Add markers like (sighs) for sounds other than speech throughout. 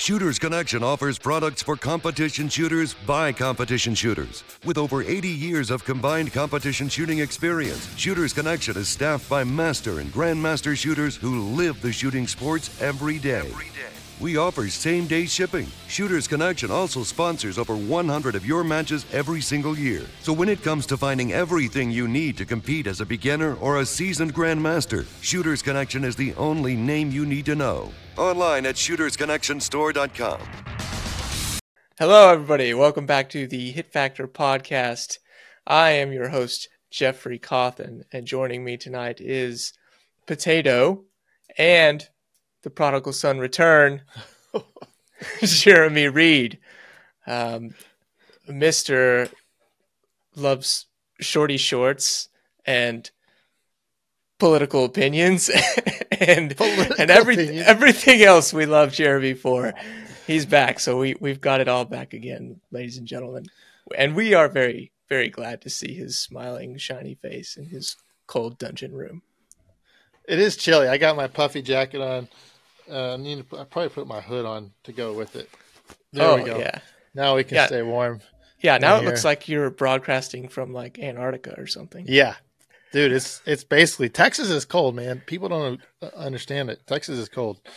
Shooters Connection offers products for competition shooters by competition shooters. With over 80 years of combined competition shooting experience, Shooters Connection is staffed by master and grandmaster shooters who live the shooting sports every day. We offer same day shipping. Shooters Connection also sponsors over 100 of your matches every single year. So when it comes to finding everything you need to compete as a beginner or a seasoned grandmaster, Shooters Connection is the only name you need to know. Online at shootersconnectionstore.com. Hello, everybody. Welcome back to the Hit Factor podcast. I am your host, Jeffrey Cawthon, and joining me tonight is Potato and the prodigal son return, (laughs) Jeremy Reid. Um, Mr. loves shorty shorts and political opinions (laughs) and Political and every, opinions. everything else we love Jeremy for. He's back, so we we've got it all back again, ladies and gentlemen, and we are very very glad to see his smiling, shiny face in his cold dungeon room. It is chilly. I got my puffy jacket on. Uh, I need to put, I probably put my hood on to go with it. There oh we go. yeah, Now we can Yeah. stay warm. yeah. Now it looks like you're broadcasting from like Antarctica or something. Yeah, dude, it's it's basically Texas is cold, man. People don't uh, understand it. Texas is cold. (laughs)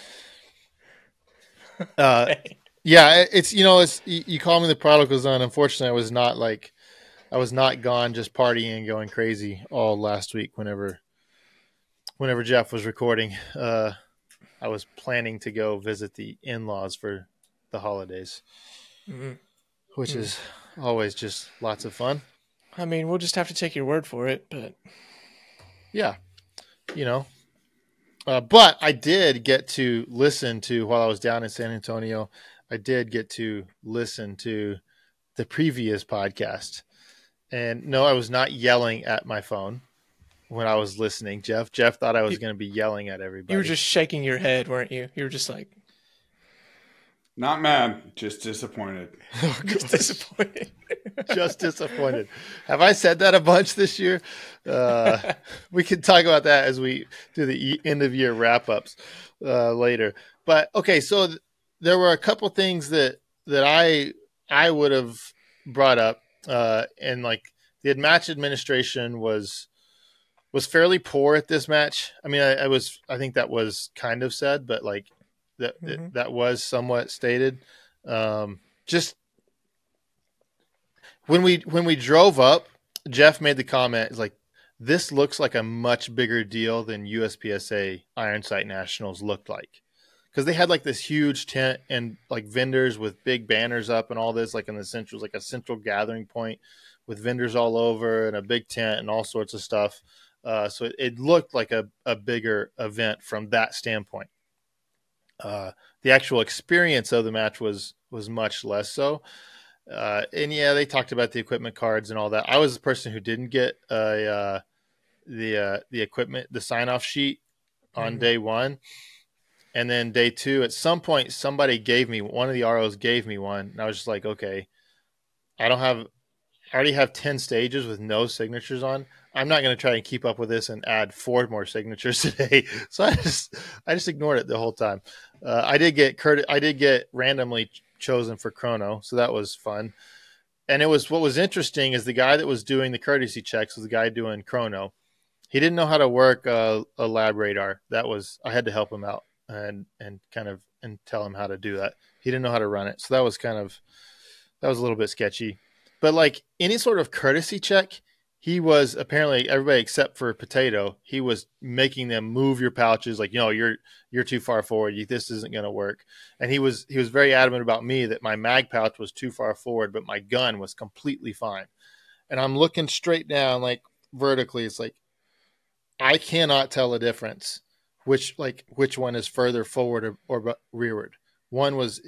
Uh, yeah, it's you know, it's you, you call me the prodigal son. Unfortunately, I was not like I was not gone just partying and going crazy all last week. Whenever whenever Jeff was recording, uh, I was planning to go visit the in laws for the holidays, Mhm. which Hmm. is always just lots of fun. I mean, we'll just have to take your word for it, but yeah you know uh, but i did get to listen to while i was down in san antonio i did get to listen to the previous podcast and no i was not yelling at my phone when i was listening jeff jeff thought i was going to be yelling at everybody you were just shaking your head, weren't you? You were just like Not mad, just disappointed. (laughs) (laughs) just disappointed. (laughs) just disappointed have i said that a bunch this year uh, we can talk about that as we do the e- end of year wrap ups uh, later. But okay, so th- there were a couple things that that I I would have brought up, uh, and like the match administration was was fairly poor at this match. I mean, I, I was I think that was kind of said, but like that Mhm. that was somewhat stated. Um, just when we when we drove up, Jeff made the comment, "Is like this looks like a much bigger deal than USPSA Iron Sight Nationals looked like." Because they had like this huge tent and like vendors with big banners up and all this, like in the central, like a central gathering point with vendors all over and a big tent and all sorts of stuff. Uh, so it, it looked like a, a bigger event from that standpoint. Uh, the actual experience of the match was was much less so. Uh, and yeah, they talked about the equipment cards and all that. I was the person who didn't get a uh, the uh, the equipment the sign off sheet on Mhm. day one, and then day two. At some point, somebody gave me one of the ROs gave me one, and I was just like, okay, I don't have. I already have ten stages with no signatures on. I'm not going to try and keep up with this and add four more signatures (laughs) today. So I just I just ignored it the whole time. Uh, I did get. I did get randomly chosen for Chrono, so that was fun. And it was what was interesting is the guy that was doing the courtesy checks was the guy doing Chrono. He didn't know how to work a, a LabRadar. That was I had to help him out and and kind of and tell him how to do that. He didn't know how to run it, so that was kind of that was a little bit sketchy. But like any sort of courtesy check, he was apparently everybody except for Potato. He was making them move your pouches, like you know you're you're too far forward. You, this isn't going to work. And he was he was very adamant about me that my mag pouch was too far forward, but my gun was completely fine. And I'm looking straight down, like vertically. It's like I cannot tell a difference which like which one is further forward or, or rearward. One was,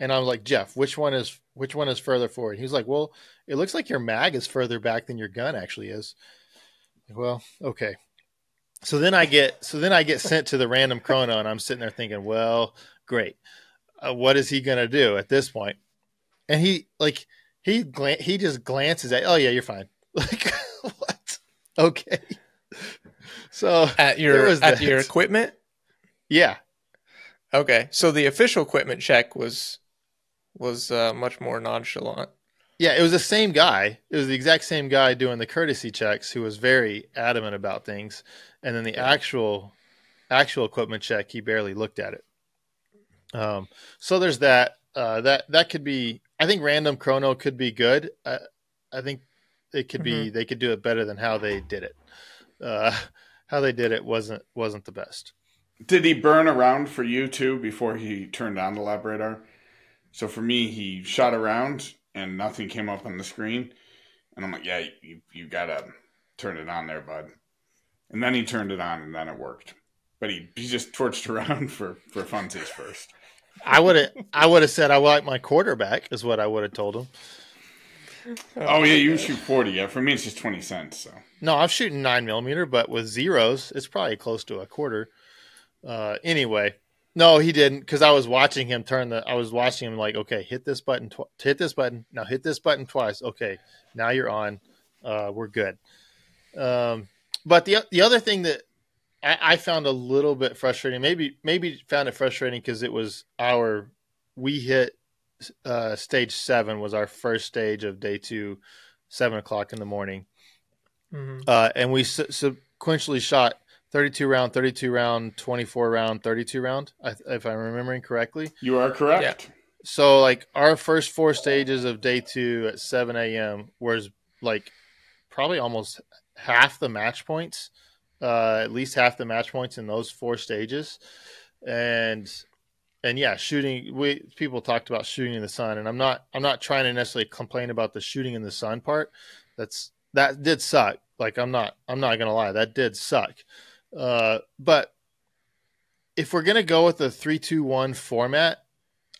and I was like Jeff, which one is which one is further forward? He was like, well, it looks like your mag is further back than your gun actually is. Well, okay. So then I get so then I get sent to the random chrono, and I'm sitting there thinking, well, great. Uh, what is he gonna do at this point? And he like he glan- he just glances at, oh yeah, you're fine. (laughs) Like what? Okay. (laughs) So At your at that. your equipment? yeah, Okay, so the official equipment check was was uh, much more nonchalant. Yeah, it was the same guy. It was the exact same guy doing the courtesy checks who was very adamant about things, and then the actual actual equipment check, he barely looked at it. Um, so there's that. Uh, that that could be. I think random chrono could be good. I, I think it could be. They could do it better than how they did it. Uh, (laughs) how they did it wasn't wasn't the best. Did he burn around for you too before he turned on the LabRadar? So for me, he shot around and nothing came up on the screen, and I'm like, yeah, you you gotta turn it on there, bud. And then he turned it on, and then it worked. But he, he just torched (laughs) around for for funsies first. I would have I would have said I like my quarterback is what I would have told him. Oh yeah, you shoot forty. Yeah, for me it's just twenty cents. So No, I'm shooting nine millimeter, but with zeros, it's probably close to a quarter. Uh, anyway, no, he didn't because I was watching him turn the. I was watching him like, okay, hit this button, tw- hit this button, now hit this button twice. Okay, now you're on. Uh, we're good. Um, but the the other thing that I, I found a little bit frustrating, maybe maybe found it frustrating because it was our we hit uh, stage seven was our first stage of day two, seven o'clock in the morning, Mhm. uh, and we se- sequentially shot 32 round, 32 round, 24 round, 32 round, if I'm remembering correctly. you are correct. Yeah. So like our first four stages of day two at 7 a.m. was like probably almost half the match points, uh, at least half the match points in those four stages, and and yeah, shooting. We people talked about shooting in the sun, and I'm not I'm not trying to necessarily complain about the shooting in the sun part. That's that did suck. Like I'm not I'm not gonna lie, that did suck. Uh, but if we're gonna go with the three two one format,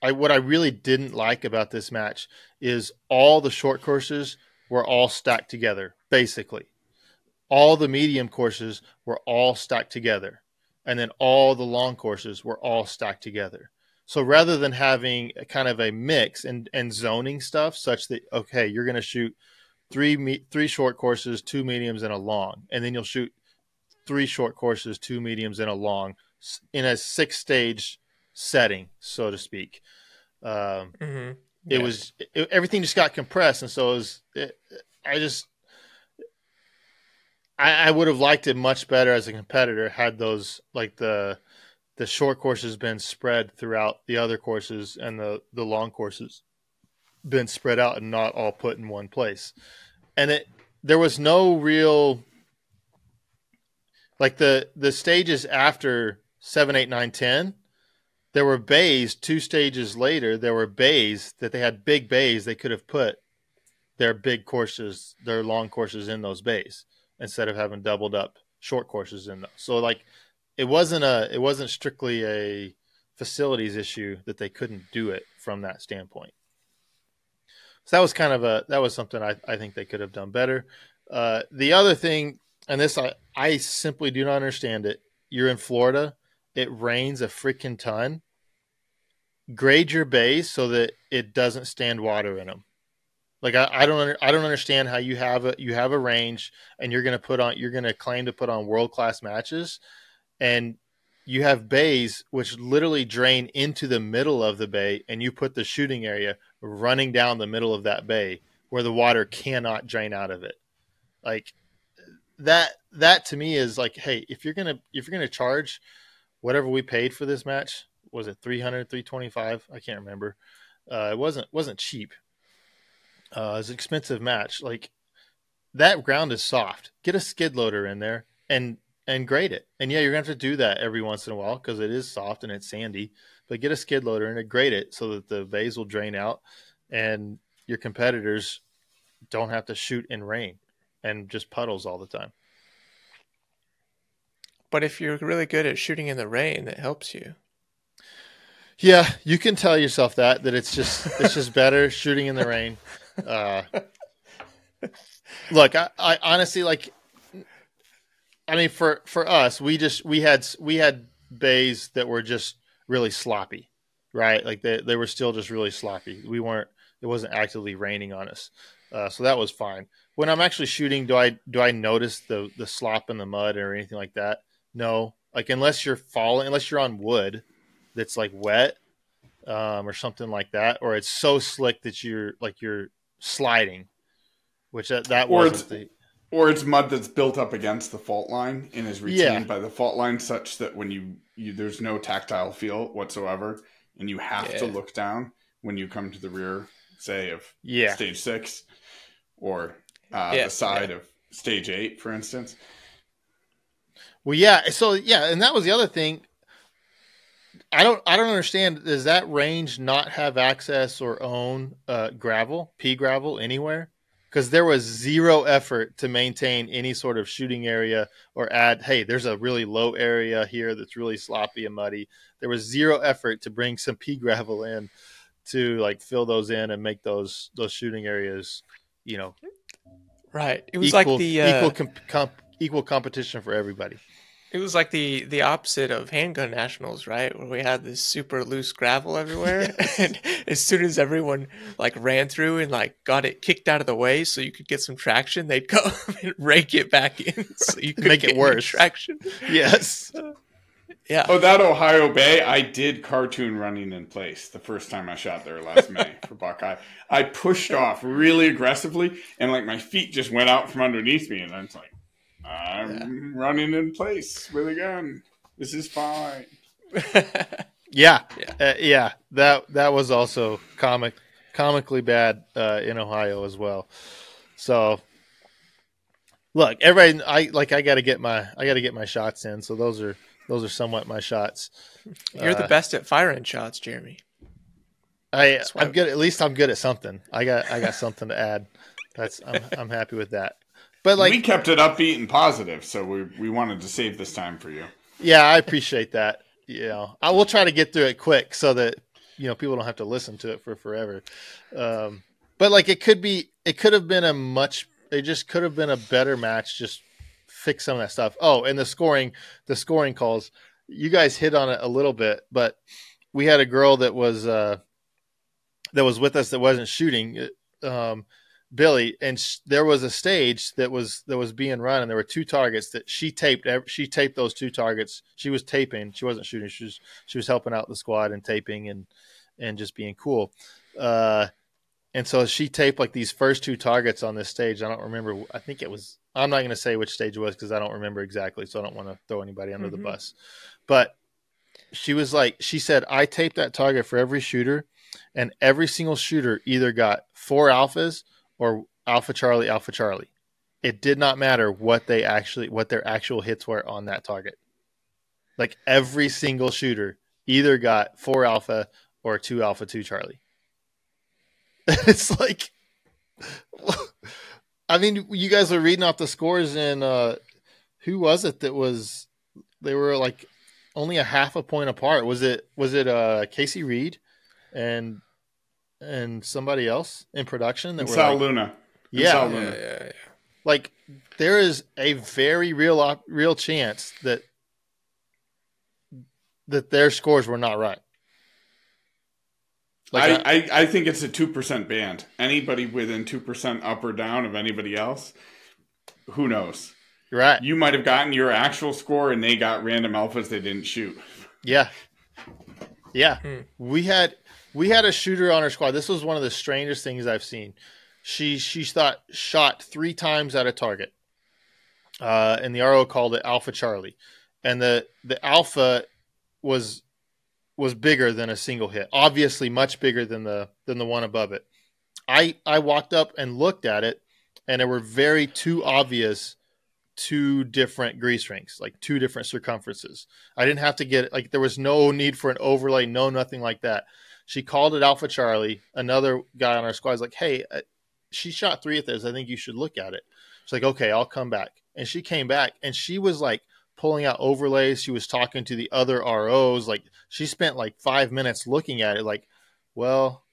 I what I really didn't like about this match is all the short courses were all stacked together, basically. All the medium courses were all stacked together. And then all the long courses were all stacked together. So rather than having kind of a mix and, and zoning stuff such that okay, you're going to shoot three me- three short courses, two mediums, and a long, and then you'll shoot three short courses, two mediums, and a long in a six stage setting, so to speak. Um, Mhm. it Yeah. was it, everything just got compressed, and so it was. It, I just I, I would have liked it much better as a competitor had those like the the short courses been spread throughout the other courses and the the long courses been spread out and not all put in one place. And it there was no real like the the stages after seven, eight, nine, ten. There were bays two stages later. There were bays that they had big bays. They could have put their big courses, their long courses in those bays instead of having doubled up short courses in those. So like it wasn't a it wasn't strictly a facilities issue that they couldn't do it from that standpoint. So that was kind of a that was something I, I think they could have done better. Uh, the other thing, and this I, I simply do not understand it. You're in Florida, it rains a freaking ton. Grade your bays so that it doesn't stand water in them. Like I, I don't under, I don't understand how you have a you have a range and you're gonna put on you're gonna claim to put on world class matches, and you have bays which literally drain into the middle of the bay, and you put the shooting area running down the middle of that bay where the water cannot drain out of it. Like that that to me is like, hey, if you're gonna if you're gonna charge whatever we paid for this match, was it 300, 325? I can't remember. Uh, it wasn't wasn't cheap uh, it's an expensive match. Like that ground is soft. Get a skid loader in there and and grade it. And yeah, you're gonna have to do that every once in a while because it is soft and it's sandy. But get a skid loader and grade it so that the bays will drain out, and your competitors don't have to shoot in rain and just puddles all the time. But if you're really good at shooting in the rain, it helps you. Yeah, you can tell yourself that that it's just it's just better (laughs) shooting in the rain. Uh, (laughs) look, I, I honestly like. I mean, for for us, we just we had we had bays that were just really sloppy, right? Like they they were still just really sloppy. We weren't. It wasn't actively raining on us, uh, so that was fine. When I'm actually shooting, do I do I notice the the slop in the mud or anything like that? No. Like unless you're falling, unless you're on wood, that's like wet um, or something like that, or it's so slick that you're like you're sliding, which that, that Or wasn't it's- the Or it's mud that's built up against the fault line and is retained Yeah. by the fault line, such that when you, you there's no tactile feel whatsoever, and you have to look down when you come to the rear, say of yeah stage six, or uh, Yeah, the side of stage eight, for instance. Well, yeah. So yeah, and that was the other thing. I don't. I don't understand. Does that range not have access or own uh, gravel, pea gravel anywhere? Because there was zero effort to maintain any sort of shooting area or add. Hey, there's a really low area here that's really sloppy and muddy. There was zero effort to bring some pea gravel in to like fill those in and make those those shooting areas, you know, Right. It was equal like the uh, equal comp- comp- equal competition for everybody. it was like the the opposite of handgun nationals, right? Where we had this super loose gravel everywhere, (laughs) and as soon as everyone like ran through and like got it kicked out of the way, so you could get some traction, they'd come (laughs) and rake it back in, so you (laughs) could Make it worse. Traction. Yes. Yeah. Oh, that Ohio Bay, I did cartoon running in place the first time I shot there last May (laughs) for Buckeye. I pushed off really aggressively, and like my feet just went out from underneath me, and I was like, I'm running in place with a gun. This is fine. (laughs) Yeah, Yeah. Uh, yeah. That that was also comic, comically bad uh, in Ohio as well. So, look, everybody, I like. I got to get my I got to get my shots in. So those are those are somewhat my shots. You're the Uh, best at firing shots, Jeremy. I I'm good. At least I'm good at something. I got I got something to add. That's I'm I'm happy with that. But like, we kept it upbeat and positive, so we we wanted to save this time for you. Yeah, I appreciate that. You know, I will try to get through it quick so that you know people don't have to listen to it for forever. Um, but like, it could be, it could have been a much, it just could have been a better match. Just fix some of that stuff. Oh, and the scoring, the scoring calls. You guys hit on it a little bit, but we had a girl that was uh, that was with us that wasn't shooting. Um, Billy, and sh- there was a stage that was that was being run, and there were two targets that she taped. She taped those two targets. She was taping. She wasn't shooting. She was she was helping out the squad and taping and and just being cool. Uh, and so she taped like these first two targets on this stage. I don't remember. I think it was. I'm not going to say which stage it was because I don't remember exactly. So I don't want to throw anybody under the Mhm. bus. But she was like, she said, I taped that target for every shooter, and every single shooter either got four alphas or Alpha Charlie, Alpha Charlie. It did not matter what they actually what their actual hits were on that target. Like every single shooter either got four alpha or two alpha two Charlie. (laughs) it's like I mean, you guys were reading off the scores and uh who was it that was they were like only a half a point apart. Was it was it uh Casey Reed and and somebody else in production that And were Sal like, Luna. Yeah, Sal Yeah, Luna. yeah, yeah. like there is a very real op- real chance that that their scores were not right. Like I, I, I think it's a two percent band. Anybody within two percent up or down of anybody else, who knows? you're right. You might have gotten your actual score, and they got random alphas they didn't shoot. Yeah. Yeah. Hmm. We had we had a shooter on our squad. This was one of the strangest things I've seen. She she thought shot three times at a target. Uh, and the RO called it Alpha Charlie. And the the alpha was was bigger than a single hit. Obviously much bigger than the than the one above it. I I walked up and looked at it and there were very two obvious two different grease rings, like two different circumferences. I didn't have to get like there was no need for an overlay, no nothing like that. She called it Alpha Charlie. Another guy on our squad was like, "Hey, uh, she shot three at this. I think you should look at it." She's like, "Okay, I'll come back." And she came back and she was like pulling out overlays. She was talking to the other ROs. Like she spent like five minutes looking at it. Like, well,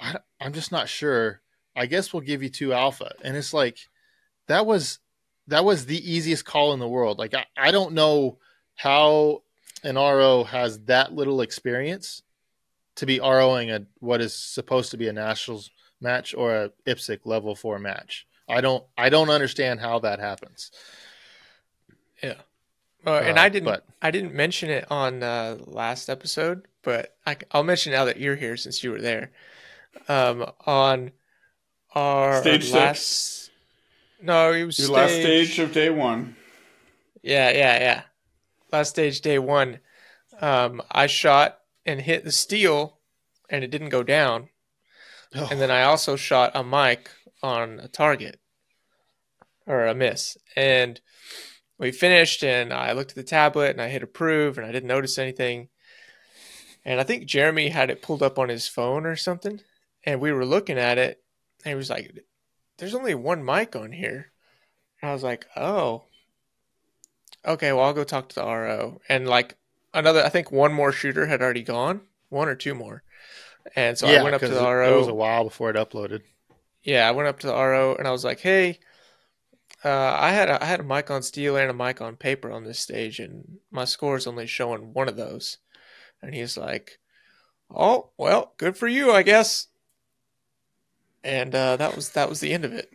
I, I'm just not sure. I guess we'll give you two alpha. And it's like that was that was the easiest call in the world. Like I, I don't know how an RO has that little experience to be ROing a what is supposed to be a nationals match or a IPSC level four match. I don't I don't understand how that happens. Yeah. Uh, and Uh, I didn't but- I didn't mention it on uh, last episode, but I, will mention now that you're here since you were there. Um, on our Stage last, six. no, it was Your stage, last stage of day one. Yeah, yeah, yeah. Last stage, day one. Um, I shot and hit the steel, and it didn't go down. Oh. And then I also shot a mike on a target or a miss. And we finished, and I looked at the tablet and I hit approve, and I didn't notice anything. And I think Jeremy had it pulled up on his phone or something. And we were looking at it, and he was like, There's only one mike on here. And I was like, Oh. Okay, well, I'll go talk to the RO. And like another, I think one more shooter had already gone, one or two more. And so I went up to the RO. It was a while before it uploaded. yeah, I went up to the RO and I was like, "Hey, uh, I had a, I had a mike on steel and a mike on paper on this stage, and my score is only showing one of those." And he's like, "Oh, well, good for you, I guess." And uh, that was that was the end of it.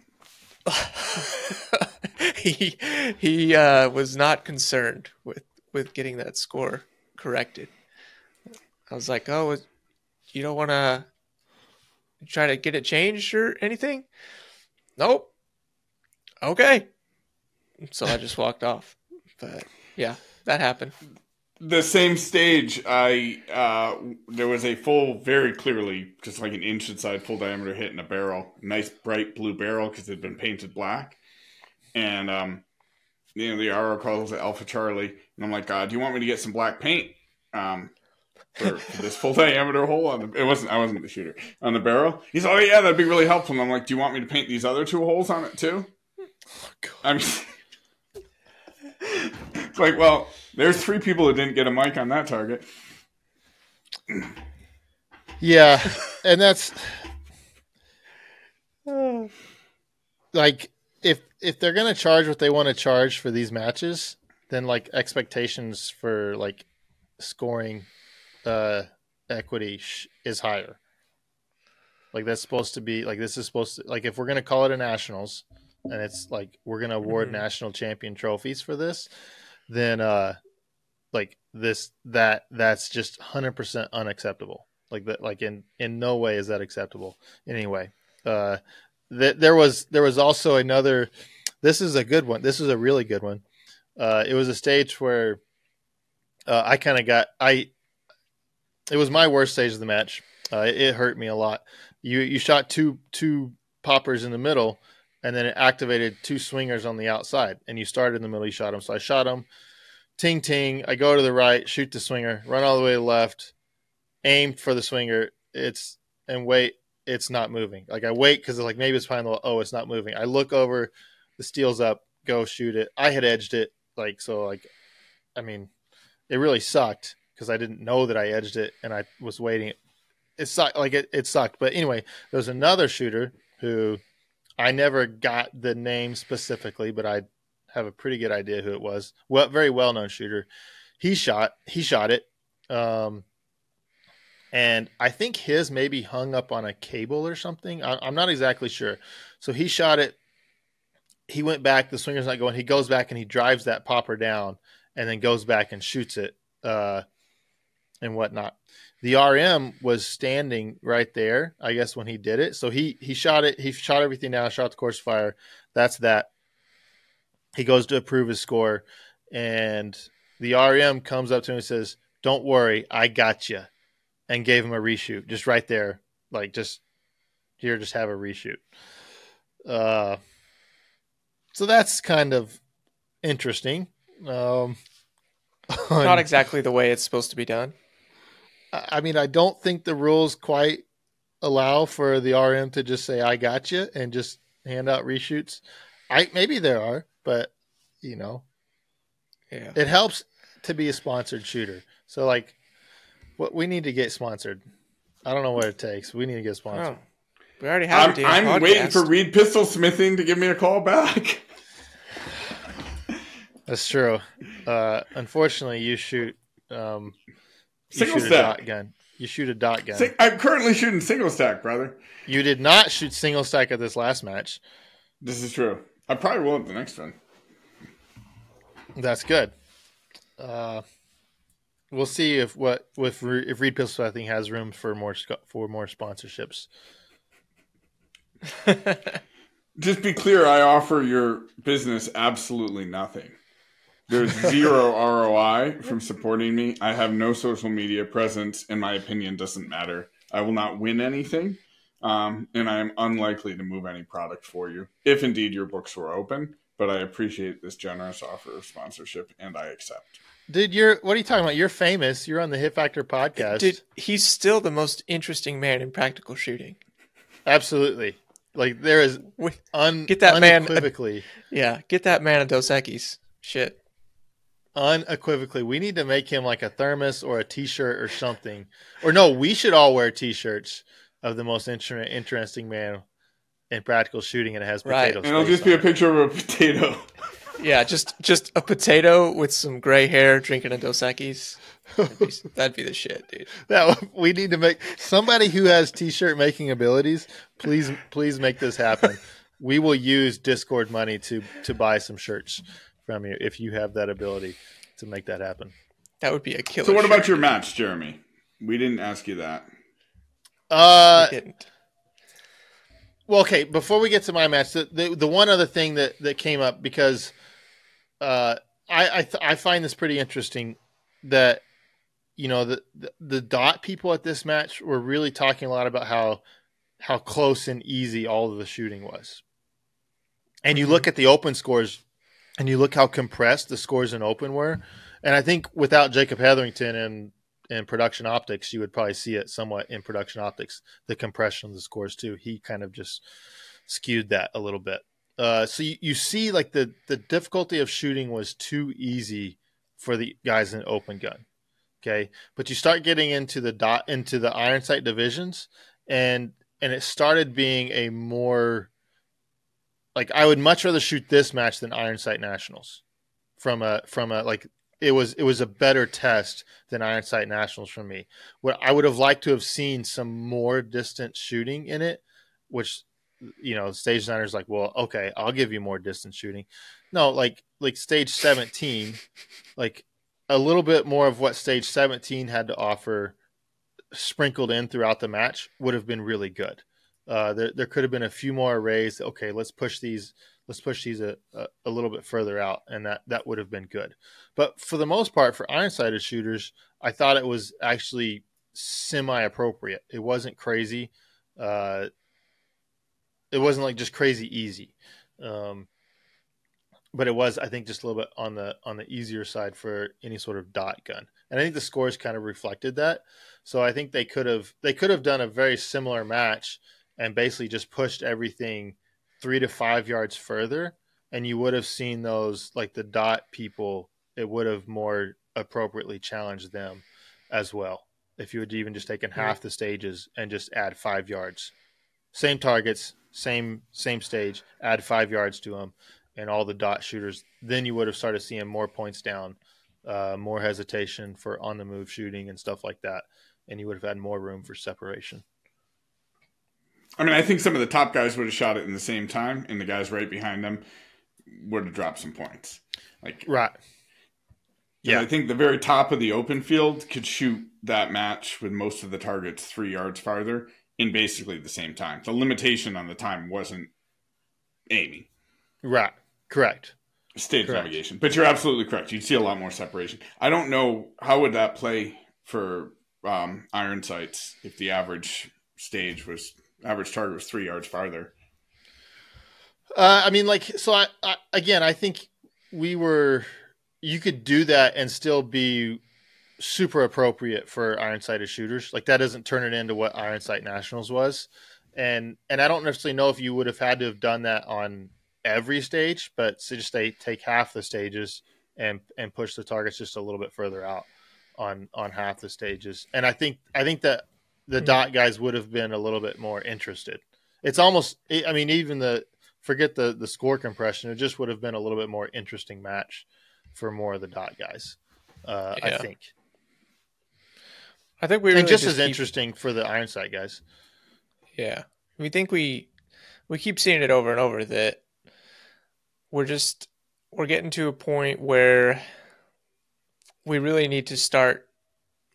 (laughs) he he uh, was not concerned with with getting that score corrected. I was like, "Oh, you don't want to." try to get it changed or anything? Nope. Okay. So I just walked off. But yeah, that happened. The same stage, I uh, there was a full, very clearly, just like an inch inside, full diameter hit in a barrel. Nice bright blue barrel because it had been painted black. And um, you know the RO calls it Alpha Charlie, and I'm like, uh, "Do you want me to get some black paint um, for, for this full (laughs) diameter hole?" On the, it wasn't I wasn't the shooter on the barrel. He's like, "Oh yeah, that'd be really helpful." And I'm like, "Do you want me to paint these other two holes on it too?" (laughs) I mean, it's like, well, there's three people who didn't get a mike on that target. Yeah, and that's like if if they're gonna charge what they want to charge for these matches, then like expectations for like scoring uh equity sh- is higher. Like that's supposed to be like this is supposed to like if we're gonna call it a nationals and it's like we're gonna award Mhm. national champion trophies for this, then uh like this that that's just hundred percent unacceptable. Like that like in in no way is that acceptable. Anyway, uh th- there was there was also another this is a good one. This is a really good one. Uh it was a stage where uh, I kind of got I it was my worst stage of the match. Uh, it, it hurt me a lot. You you shot two two poppers in the middle, and then it activated two swingers on the outside. And you started in the middle. You shot them. So I shot them. Ting ting. I go to the right, shoot the swinger, run all the way to the left, aim for the swinger. It's and wait. It's not moving. Like I wait because like maybe it's behind the. Oh, it's not moving. I look over, the steel's up. Go shoot it. I had edged it. Like so. Like, I mean, it really sucked because I didn't know that I edged it and I was waiting. It sucked. Like it, it sucked. But anyway, there was another shooter who I never got the name specifically, but I have a pretty good idea who it was. Well, very well known shooter. He shot. He shot it. Um, and I think his maybe hung up on a cable or something. I, I'm not exactly sure. So he shot it. He went back. The swinger's not going. He goes back and he drives that popper down, and then goes back and shoots it uh, and whatnot. The RM was standing right there, I guess, when he did it. So he he shot it. He shot everything down. Shot the course fire. That's that. He goes to approve his score, and the RM comes up to him and says, "Don't worry, I got you," and gave him a reshoot just right there, like just here, just have a reshoot. Uh, so that's kind of interesting. Um, (laughs) Not exactly the way it's supposed to be done. I I mean, I don't think the rules quite allow for the RM to just say "I got you" and just hand out reshoots. I maybe there are, but you know, Yeah. it helps to be a sponsored shooter. So like, what we need to get sponsored. I don't know what it takes. We need to get sponsored. Oh, we already have I'm, I'm waiting for Reid Pistol Smithing to give me a call back. That's true. Uh, unfortunately, you shoot. Um, you Single stack. dot gun. You shoot a dot gun. I'm currently shooting single stack, brother. You did not shoot single stack at this last match. This is true. I probably will at the next one. That's good. Uh, we'll see if what with if Reid Pistol I think has room for more for more sponsorships. (laughs) (laughs) Just be clear, I offer your business absolutely nothing. There's zero (laughs) ROI from supporting me. I have no social media presence, and my opinion doesn't matter. I will not win anything, um, and I am unlikely to move any product for you, if indeed your books were open. But I appreciate this generous offer of sponsorship, and I accept. Dude, you're what are you talking about? You're famous. You're on the Hit Factor podcast. Dude, he's still the most interesting man in practical shooting. Absolutely. Like there is un, Get that man- unequivocally, (laughs) Yeah, get that man a Dos Equis. Shit. Unequivocally. We need to make him like a thermos or a T-shirt or something. Or no, we should all wear T-shirts of the most inter- interesting man in practical shooting, and it has Right. potatoes. And it'll just be a picture of a potato. (laughs) Yeah, just just a potato with some gray hair drinking a Dos Equis. That'd be, (laughs) that'd be the shit, dude. that we need to make somebody who has T-shirt making abilities. Please, please make this happen. (laughs) We will use Discord money to to buy some shirts from you if you have that ability to make that happen. That would be a killer. So, what shirt. about your match, Jeremy? We didn't ask you that. Uh, We didn't. Well, okay. Before we get to my match, the the, the one other thing that, that came up because uh, I I, th- I find this pretty interesting that you know the, the the dot people at this match were really talking a lot about how how close and easy all of the shooting was, and you look at the open scores, and you look how compressed the scores in open were, and I think without Jacob Hetherington and in production optics, you would probably see it somewhat in production optics, the compression of the scores too. He kind of just skewed that a little bit. Uh, so you, you see like the, the difficulty of shooting was too easy for the guys in open gun. Okay. But you start getting into the dot into the iron sight divisions and, and it started being a more like, I would much rather shoot this match than iron sight nationals from a, from a, like it was it was a better test than Iron Sight Nationals for me. What I would have liked to have seen some more distant shooting in it, which you know, stage designers like, well, okay, I'll give you more distance shooting. No, like like stage seventeen, like a little bit more of what stage seventeen had to offer, sprinkled in throughout the match would have been really good. Uh, there, there could have been a few more arrays. Okay, let's push these. Let's push these a, a, a little bit further out, and that that would have been good. But for the most part, for iron sighted shooters, I thought it was actually semi appropriate. It wasn't crazy. Uh, it wasn't like just crazy easy. Um, but it was, I think, just a little bit on the on the easier side for any sort of dot gun. And I think the scores kind of reflected that. So I think they could have they could have done a very similar match and basically just pushed everything three to five yards further, and you would have seen those like the dot people it would have more appropriately challenged them as well. If you had even just taken half the stages and just add five yards, same targets, same same stage, add five yards to them, and all the dot shooters, then you would have started seeing more points down, uh, more hesitation for on the move shooting and stuff like that, and you would have had more room for separation. I mean, I think some of the top guys would have shot it in the same time, and the guys right behind them would have dropped some points. Like, Right. yeah. I think the very top of the open field could shoot that match with most of the targets three yards farther in basically the same time. The limitation on the time wasn't aiming. Right. Correct. stage Correct. navigation. But you're absolutely correct. You'd see a lot more separation. I don't know how would that play for um, iron sights if the average stage was average target was three yards farther. Uh, I mean, like, so I, I again, I think we were. You could do that and still be super appropriate for iron sighted shooters. Like that doesn't turn it into what Iron Sight Nationals was, and and I don't necessarily know if you would have had to have done that on every stage, but so just they take half the stages and and push the targets just a little bit further out on on half the stages. And I think I think that the Hmm. dot guys would have been a little bit more interested. It's almost I mean even the forget the the score compression, it just would have been a little bit more interesting match for more of the dot guys. Uh, I think. I think we really and just, as keep- interesting for the iron sight guys. Yeah, we think we we keep seeing it over and over that we're just we're getting to a point where we really need to start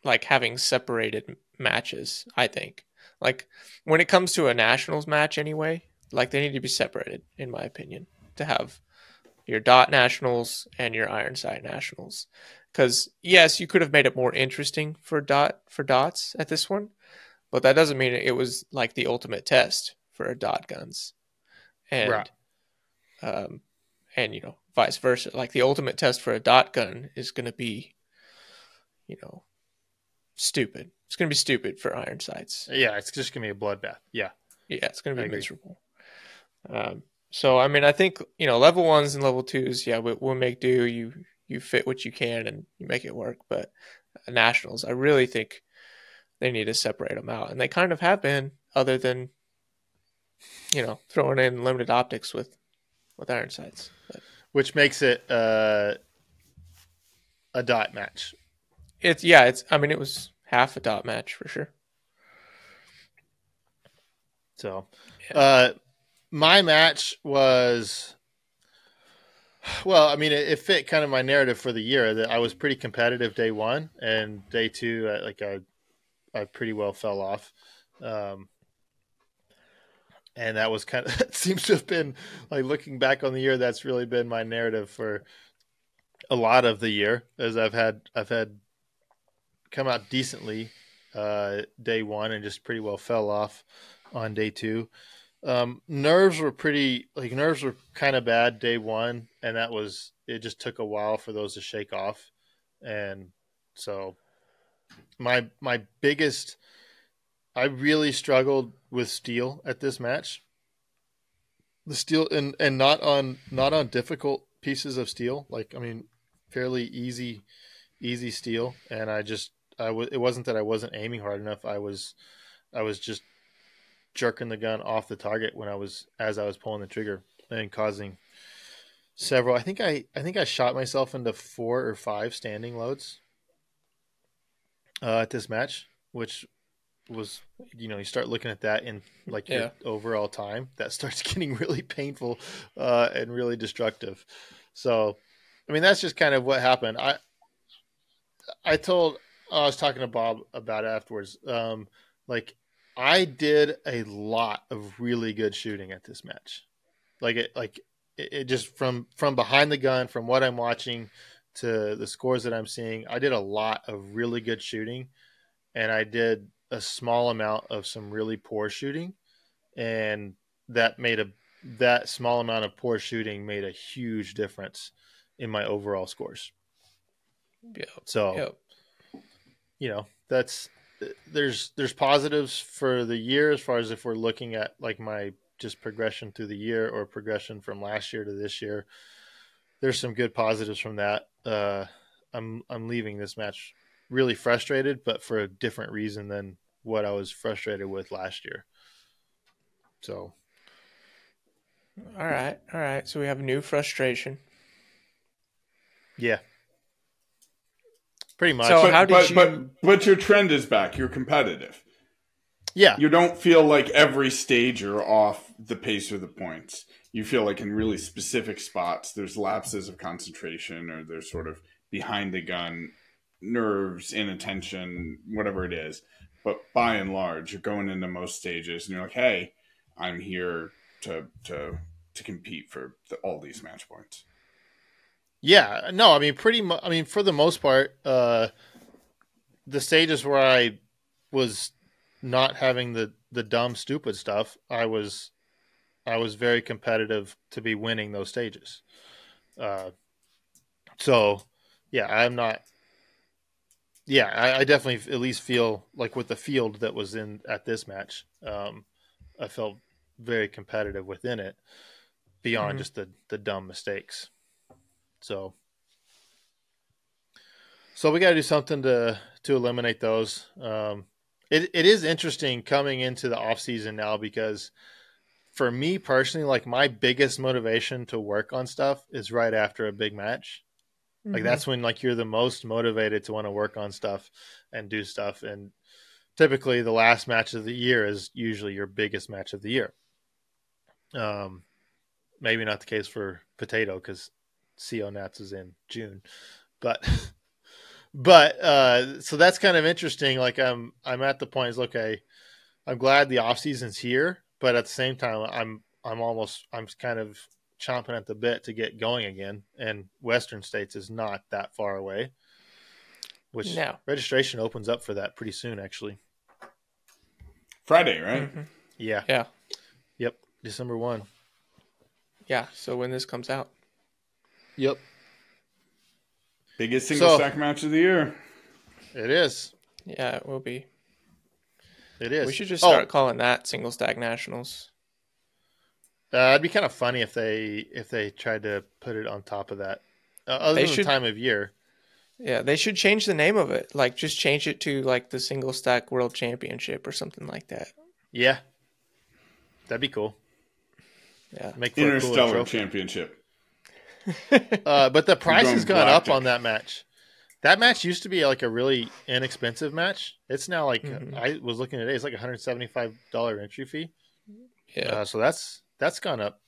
like having separated matches. I think like when it comes to a nationals match anyway, like they need to be separated in my opinion to have your dot nationals and your iron sight nationals because yes you could have made it more interesting for dot for dots at this one but that doesn't mean it was like the ultimate test for dot guns and Right. um and you know vice versa like the ultimate test for a dot gun is going to be you know stupid it's going to be stupid for iron sights Yeah, it's just gonna be a bloodbath. Yeah, yeah, it's going to be miserable. Um, so I mean, I think you know, level ones and level twos, yeah, we, we'll make do. You you fit what you can and you make it work. But uh, nationals, I really think they need to separate them out, and they kind of have been, other than you know throwing in limited optics with with iron sights. But which makes it uh, a dot match. It's yeah, it's I mean, it was half a dot match for sure. So, Yeah. uh, my match was, well, I mean, it, it fit kind of my narrative for the year that I was pretty competitive day one and day two, uh, like I, I pretty well fell off. Um, and that was kind of, (laughs) it seems to have been like looking back on the year, that's really been my narrative for a lot of the year as I've had, I've had come out decently, uh, day one and just pretty well fell off on day two. Um, nerves were pretty like nerves were kind of bad day one, and that was it. Just took a while for those to shake off, and so my my biggest, I really struggled with steel at this match. The steel and and not on not on difficult pieces of steel. Like I mean, fairly easy easy steel, and I just I was it wasn't that I wasn't aiming hard enough. I was I was just jerking the gun off the target when I was as I was pulling the trigger and causing several. I think I I think I shot myself into four or five standing loads uh, at this match, which was you know you start looking at that in like Yeah. your overall time that starts (laughs) getting really painful uh, and really destructive. So, I mean that's just kind of what happened. I I told I was talking to Bob about it afterwards. Um, like I did a lot of really good shooting at this match. Like it, like it, it just from from behind the gun, from what I'm watching to the scores that I'm seeing, I did a lot of really good shooting, and I did a small amount of some really poor shooting, and that made a that small amount of poor shooting made a huge difference in my overall scores. Yeah, So yeah, you know that's there's there's positives for the year as far as if we're looking at like my just progression through the year or progression from last year to this year there's some good positives from that uh i'm i'm leaving this match really frustrated but for a different reason than what i was frustrated with last year so all right, all right. So we have a new frustration. yeah pretty much So but, how did but, you- but but your trend is back. You're competitive. yeah You don't feel like every stage you're off the pace or the points. You feel like in really specific spots there's lapses of concentration or there's sort of behind the gun nerves, inattention, whatever it is. But by and large, you're going into most stages and you're like, "Hey, I'm here to to to compete for the, all these match points." Yeah, no, I mean pretty much. I mean for the most part, uh, the stages where I was not having the the dumb stupid stuff, I was I was very competitive to be winning those stages. Uh, so yeah, I'm not. Yeah, I, I definitely at least feel like with the field that was in at this match, um, I felt very competitive within it, beyond Mhm. just the the dumb mistakes. So, so we got to do something to to eliminate those. Um, it it is interesting coming into the off season now because for me personally, like my biggest motivation to work on stuff is right after a big match. Like Mhm. that's when like you're the most motivated to want to work on stuff and do stuff. And typically, the last match of the year is usually your biggest match of the year. Um, maybe not the case for potato because CO Nats is in June, but (laughs) but uh, so that's kind of interesting. Like I'm I'm at the point is okay. I'm glad the off season's here, but at the same time, I'm I'm almost I'm kind of chomping at the bit to get going again. And Western states is not that far away, which No. registration opens up for that pretty soon, actually. Friday, right? Mhm. Yeah. Yeah. Yep. December one. Yeah. So when this comes out, Yep. Biggest single So- stack match of the year. It is. yeah, it will be. It is. We should just Oh, start calling that single stack nationals. Uh, it'd be kind of funny if they if they tried to put it on top of that. Uh, other They than should- the time of year. Yeah, they should change the name of it. Like, just change it to like the single stack world championship or something like that. Yeah, that'd be cool. Yeah. Make for a cooler Interstellar trophy. Championship. (laughs) Uh, but the price has gone up on that match. That match used to be like a really inexpensive match. It's now like Mhm. I was looking today. It's like hundred seventy five dollar entry fee. Yeah. Uh, so that's that's gone up.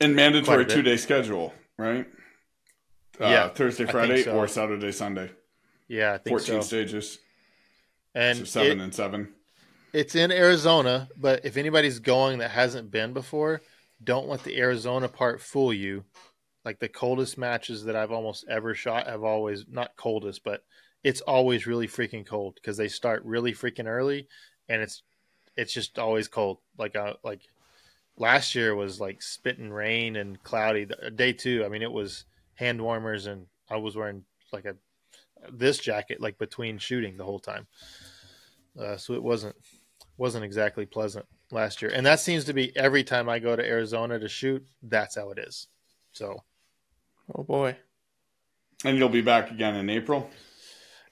And mandatory two day schedule, right? Uh, Yeah, Thursday, Friday, so. or Saturday, Sunday. Yeah, I think 14 so. stages. And so seven it- and seven. It's in Arizona, but if anybody's going that hasn't been before, don't let the Arizona part fool you. Like the coldest matches that I've almost ever shot have always not coldest, but it's always really freaking cold because they start really freaking early, and it's it's just always cold. Like uh, like last year was like spitting rain and cloudy. The- Day two, I mean, it was hand warmers, and I was wearing like a this jacket like between shooting the whole time. Uh, so it wasn't wasn't exactly pleasant last year. And that seems to be every time I go to Arizona to shoot, that's how it is. So, oh boy. And you'll be back again in April.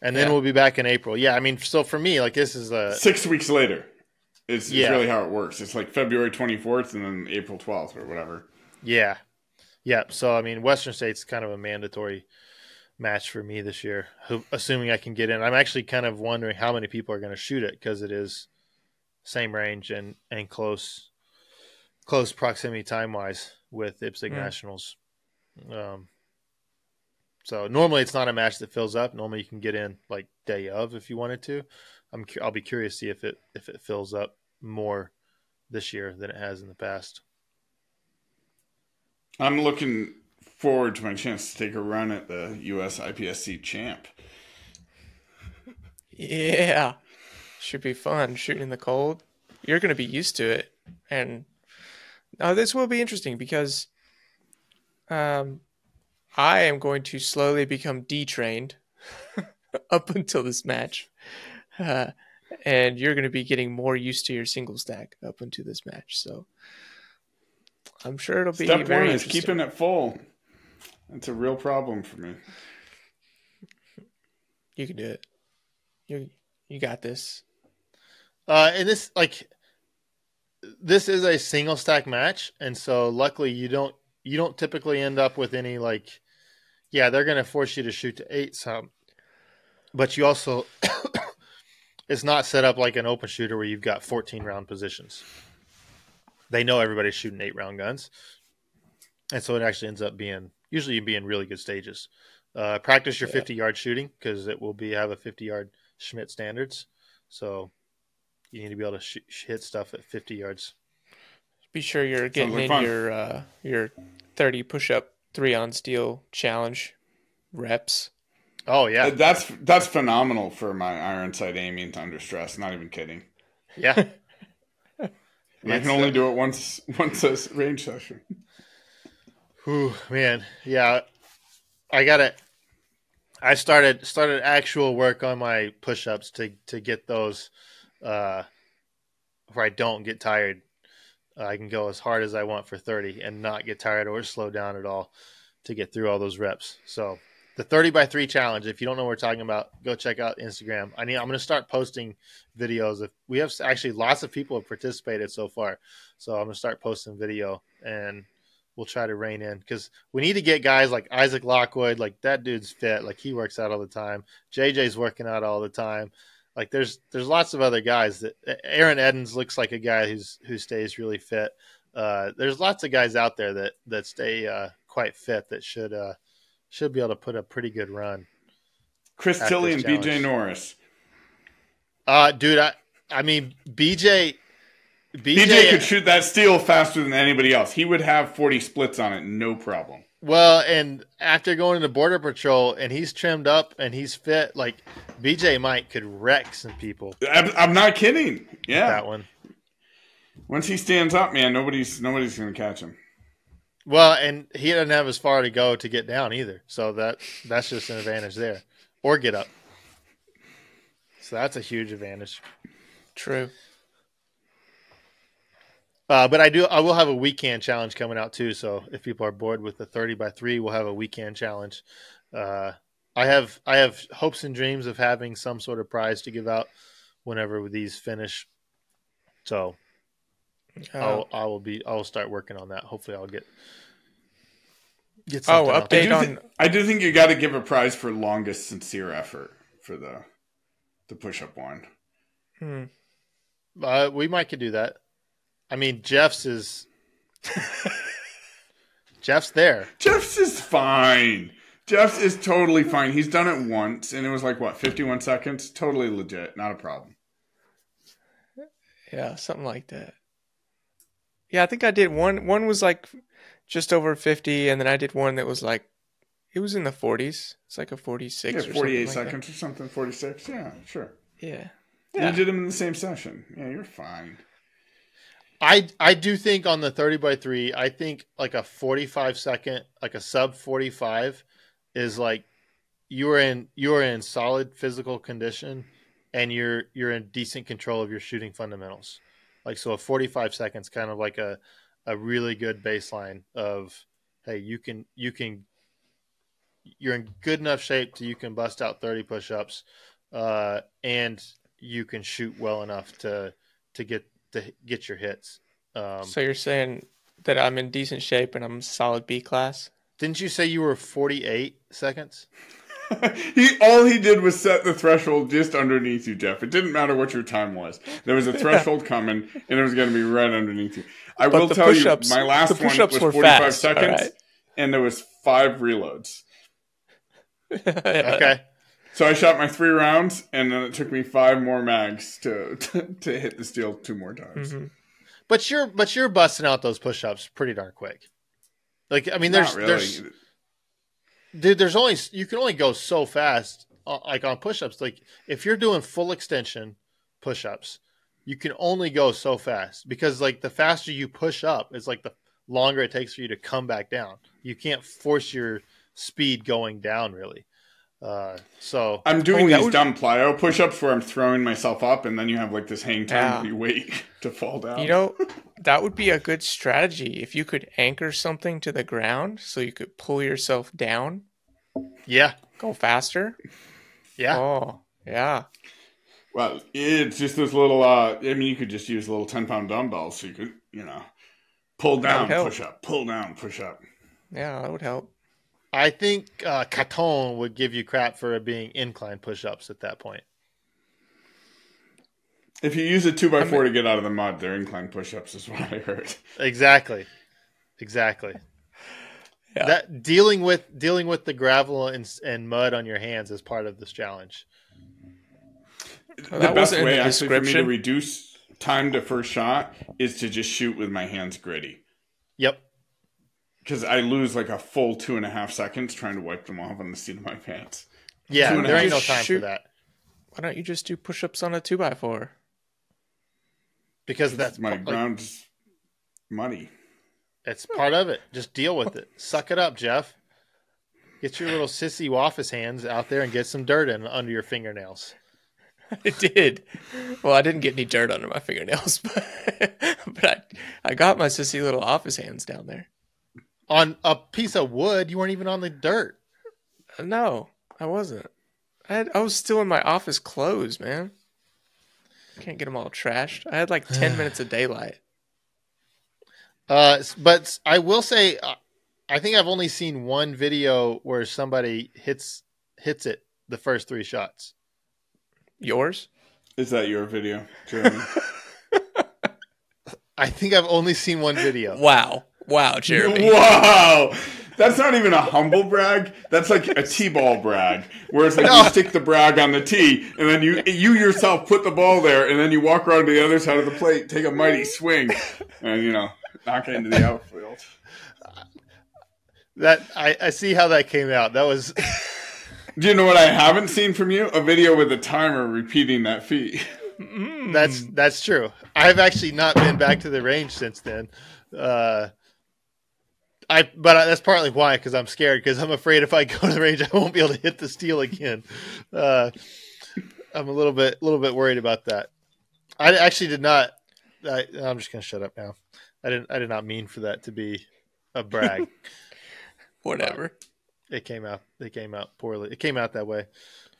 and then Yeah. we'll be back in April. Yeah, I mean, so for me, like this is a Six weeks later. It's, Yeah. really how it works. It's like February 24th and then April 12th or whatever. yeah, yeah. So I mean, Western State's kind of a mandatory match for me this year, assuming I can get in. I'm actually kind of wondering how many people are going to shoot it because it is same range and and close close proximity time wise with IPSC Hmm. Nationals. Um, so normally it's not a match that fills up. Normally you can get in like day of if you wanted to. I'm cu- I'll be curious to see if it if it fills up more this year than it has in the past. I'm looking forward to my chance to take a run at the US IPSC champ. Yeah. Should be fun shooting in the cold. You're going to be used to it. And now this will be interesting because um, I am going to slowly become detrained (laughs) up until this match. Uh, and you're going to be getting more used to your single stack up until this match. So I'm sure it'll be Step very one is keeping it full. That's a real problem for me. You can do it. You you got this. Uh, and this like this is a single stack match, and so luckily you don't you don't typically end up with any like yeah they're going to force you to shoot to eight some, but you also (coughs) it's not set up like an open shooter where you've got 14 round positions. They know everybody's shooting eight round guns, and so it actually ends up being usually you be in really good stages. Uh, practice your Yeah. 50 yard shooting because it will be have a 50 yard Schmidt standards. So you need to be able to sh- hit stuff at 50 yards. Be sure you're getting like in fun. your uh, your 30 push up three on steel challenge reps. Oh yeah, Uh, That's that's phenomenal for my iron sight aiming under stress. Not even kidding. yeah. (laughs) And I can only uh, do it once once a range session. Whew, man, yeah. I got to I started started actual work on my push-ups to to get those uh where I don't get tired. I can go as hard as I want for 30 and not get tired or slow down at all to get through all those reps. So the 30 by 3 challenge, if you don't know what we're talking about, go check out Instagram. I need I'm going to start posting videos If we have actually lots of people have participated so far. So I'm going to start posting video and we'll try to rein in because we need to get guys like Isaac Lockwood, like that dude's fit, like he works out all the time. JJ's working out all the time. Like there's there's lots of other guys that Aaron Edens looks like a guy who's who stays really fit. Uh, there's lots of guys out there that that stay uh, quite fit that should uh, should be able to put a pretty good run. Chris this and BJ. Norris. Uh, dude, I, I mean, BJ, BJ, BJ could shoot that steel faster than anybody else. He would have 40 splits on it, no problem. Well, and after going into border patrol and he's trimmed up and he's fit, like BJ Mike could wreck some people. I'm, I'm not kidding. Yeah. That one. Once he stands up, man, nobody's nobody's gonna catch him. Well, and he doesn't have as far to go to get down either, so that that's just an advantage there, or get up. So that's a huge advantage. True. Uh, but I do. I will have a weekend challenge coming out too. So if people are bored with the thirty by three, we'll have a weekend challenge. Uh, I have I have hopes and dreams of having some sort of prize to give out whenever these finish. So Oh, I'll I will be I will start working on that. Hopefully, I'll get get Oh, something out update there. I do, on- thi- I do think you got to give a prize for longest sincere effort for the the push up one. hmm. Uh, we might could do that. I mean, Jeff's is Jeff's there. Jeff's is fine. Jeff's is totally fine. He's done it once, and it was like what 51 seconds. Totally legit, not a problem. Yeah, something like that. Yeah, I think I did one. One was like just over fifty, and then I did one that was like it was in the forties. It's like a forty-six. Yeah, or 48 something like seconds or something. 46. Yeah, sure. Yeah. Yeah. You did them in the same session. Yeah, you're fine. I I do think on the thirty by three, I think like a forty five second, like a sub forty five, is like you are in you are in solid physical condition, and you're you're in decent control of your shooting fundamentals. Like so, a forty five seconds kind of like a a really good baseline of hey you can you can you're in good enough shape to you can bust out thirty push ups, uh, and you can shoot well enough to to get to get your hits. Um, So you're saying that I'm in decent shape and I'm solid B class? didn't you say you were 48 seconds? (laughs) he all he did was set the threshold just underneath you, Jeff. It didn't matter what your time was. There was a (laughs) threshold coming, and it was going to be right underneath you. I But will tell you, my last one was forty-five fast, seconds, alright. and there was five reloads. (laughs) Okay. So I shot my three rounds, and then it took me five more mags to (laughs) to, to hit the steel two more times. Mhm. But you're but you're busting out those push-ups pretty darn quick. Like I mean there's really. there's dude there's only you can only go so fast uh, like on push-ups like if you're doing full extension push-ups you can only go so fast because like the faster you push up it's like the longer it takes for you to come back down you can't force your speed going down really uh, so I'm doing Oh, these dumb plyo push-ups where I'm throwing myself up, and then you have like this hang time Yeah. where you wait (laughs) to fall down. You know, (laughs) that would be a good strategy if you could anchor something to the ground so you could pull yourself down, yeah go faster. yeah Oh, yeah. Well, it's just this little. uh I mean, you could just use a little ten pound dumbbells, so you could, you know, pull down, push up, pull down, push up. Yeah, that would help. I think uh, Caton would give you crap for being incline push-ups at that point. If you use a two by four to get out of the mud, they're incline push ups, is what I heard. Exactly, exactly. (laughs) Yeah. That dealing with dealing with the gravel and, and mud on your hands is part of this challenge. Well, the best way, the actually, for me to reduce time to first shot is to just shoot with my hands gritty. Yep. Because I lose like a full two and a half seconds trying to wipe them off on the seat of my pants. Yeah, Two and a there half. ain't no time Shoot. for that Why don't you just do push ups on a two by four? because That's that's my like, ground's muddy. It's part of it. Just deal with it. Suck it up, Jeff. Get your little sissy office hands out there and get some dirt in under your fingernails. (laughs) It did. Well, I didn't get any dirt under my fingernails, (laughs) but, but I, I got my sissy little office hands down there. On a piece of wood, you weren't even on the dirt. No, I wasn't. I had, I was still in my office clothes, man. Can't get them all trashed. I had like 10 (sighs) minutes of daylight. Uh, but I will say, uh, I think I've only seen one video where somebody hits hits it the first three shots. Yours? Is that your video, (laughs) Jeremy? I think I've only seen one video. Wow. Wow, Jeremy. wow, That's not even a humble brag. That's like a t-ball brag, where it's like you stick the brag on the tee, and then you you yourself put the ball there, and then you walk around to the other side of the plate, take a mighty swing, and you know knock it into the outfield. That I, I see how that came out. That was (laughs) Do you know what I haven't seen from you? A video with a timer repeating that feat. that's that's true. I've actually not been back to the range since then. Uh, I but that's partly why because I'm scared because I'm afraid if I go to the range (laughs) I won't be able to hit the steel again. Uh, I'm a little bit a little bit worried about that. I actually did not. I, I'm just gonna shut up now. I didn't. I did not mean for that to be a (laughs) brag. Whatever. it came out. It came out poorly. It came out that way.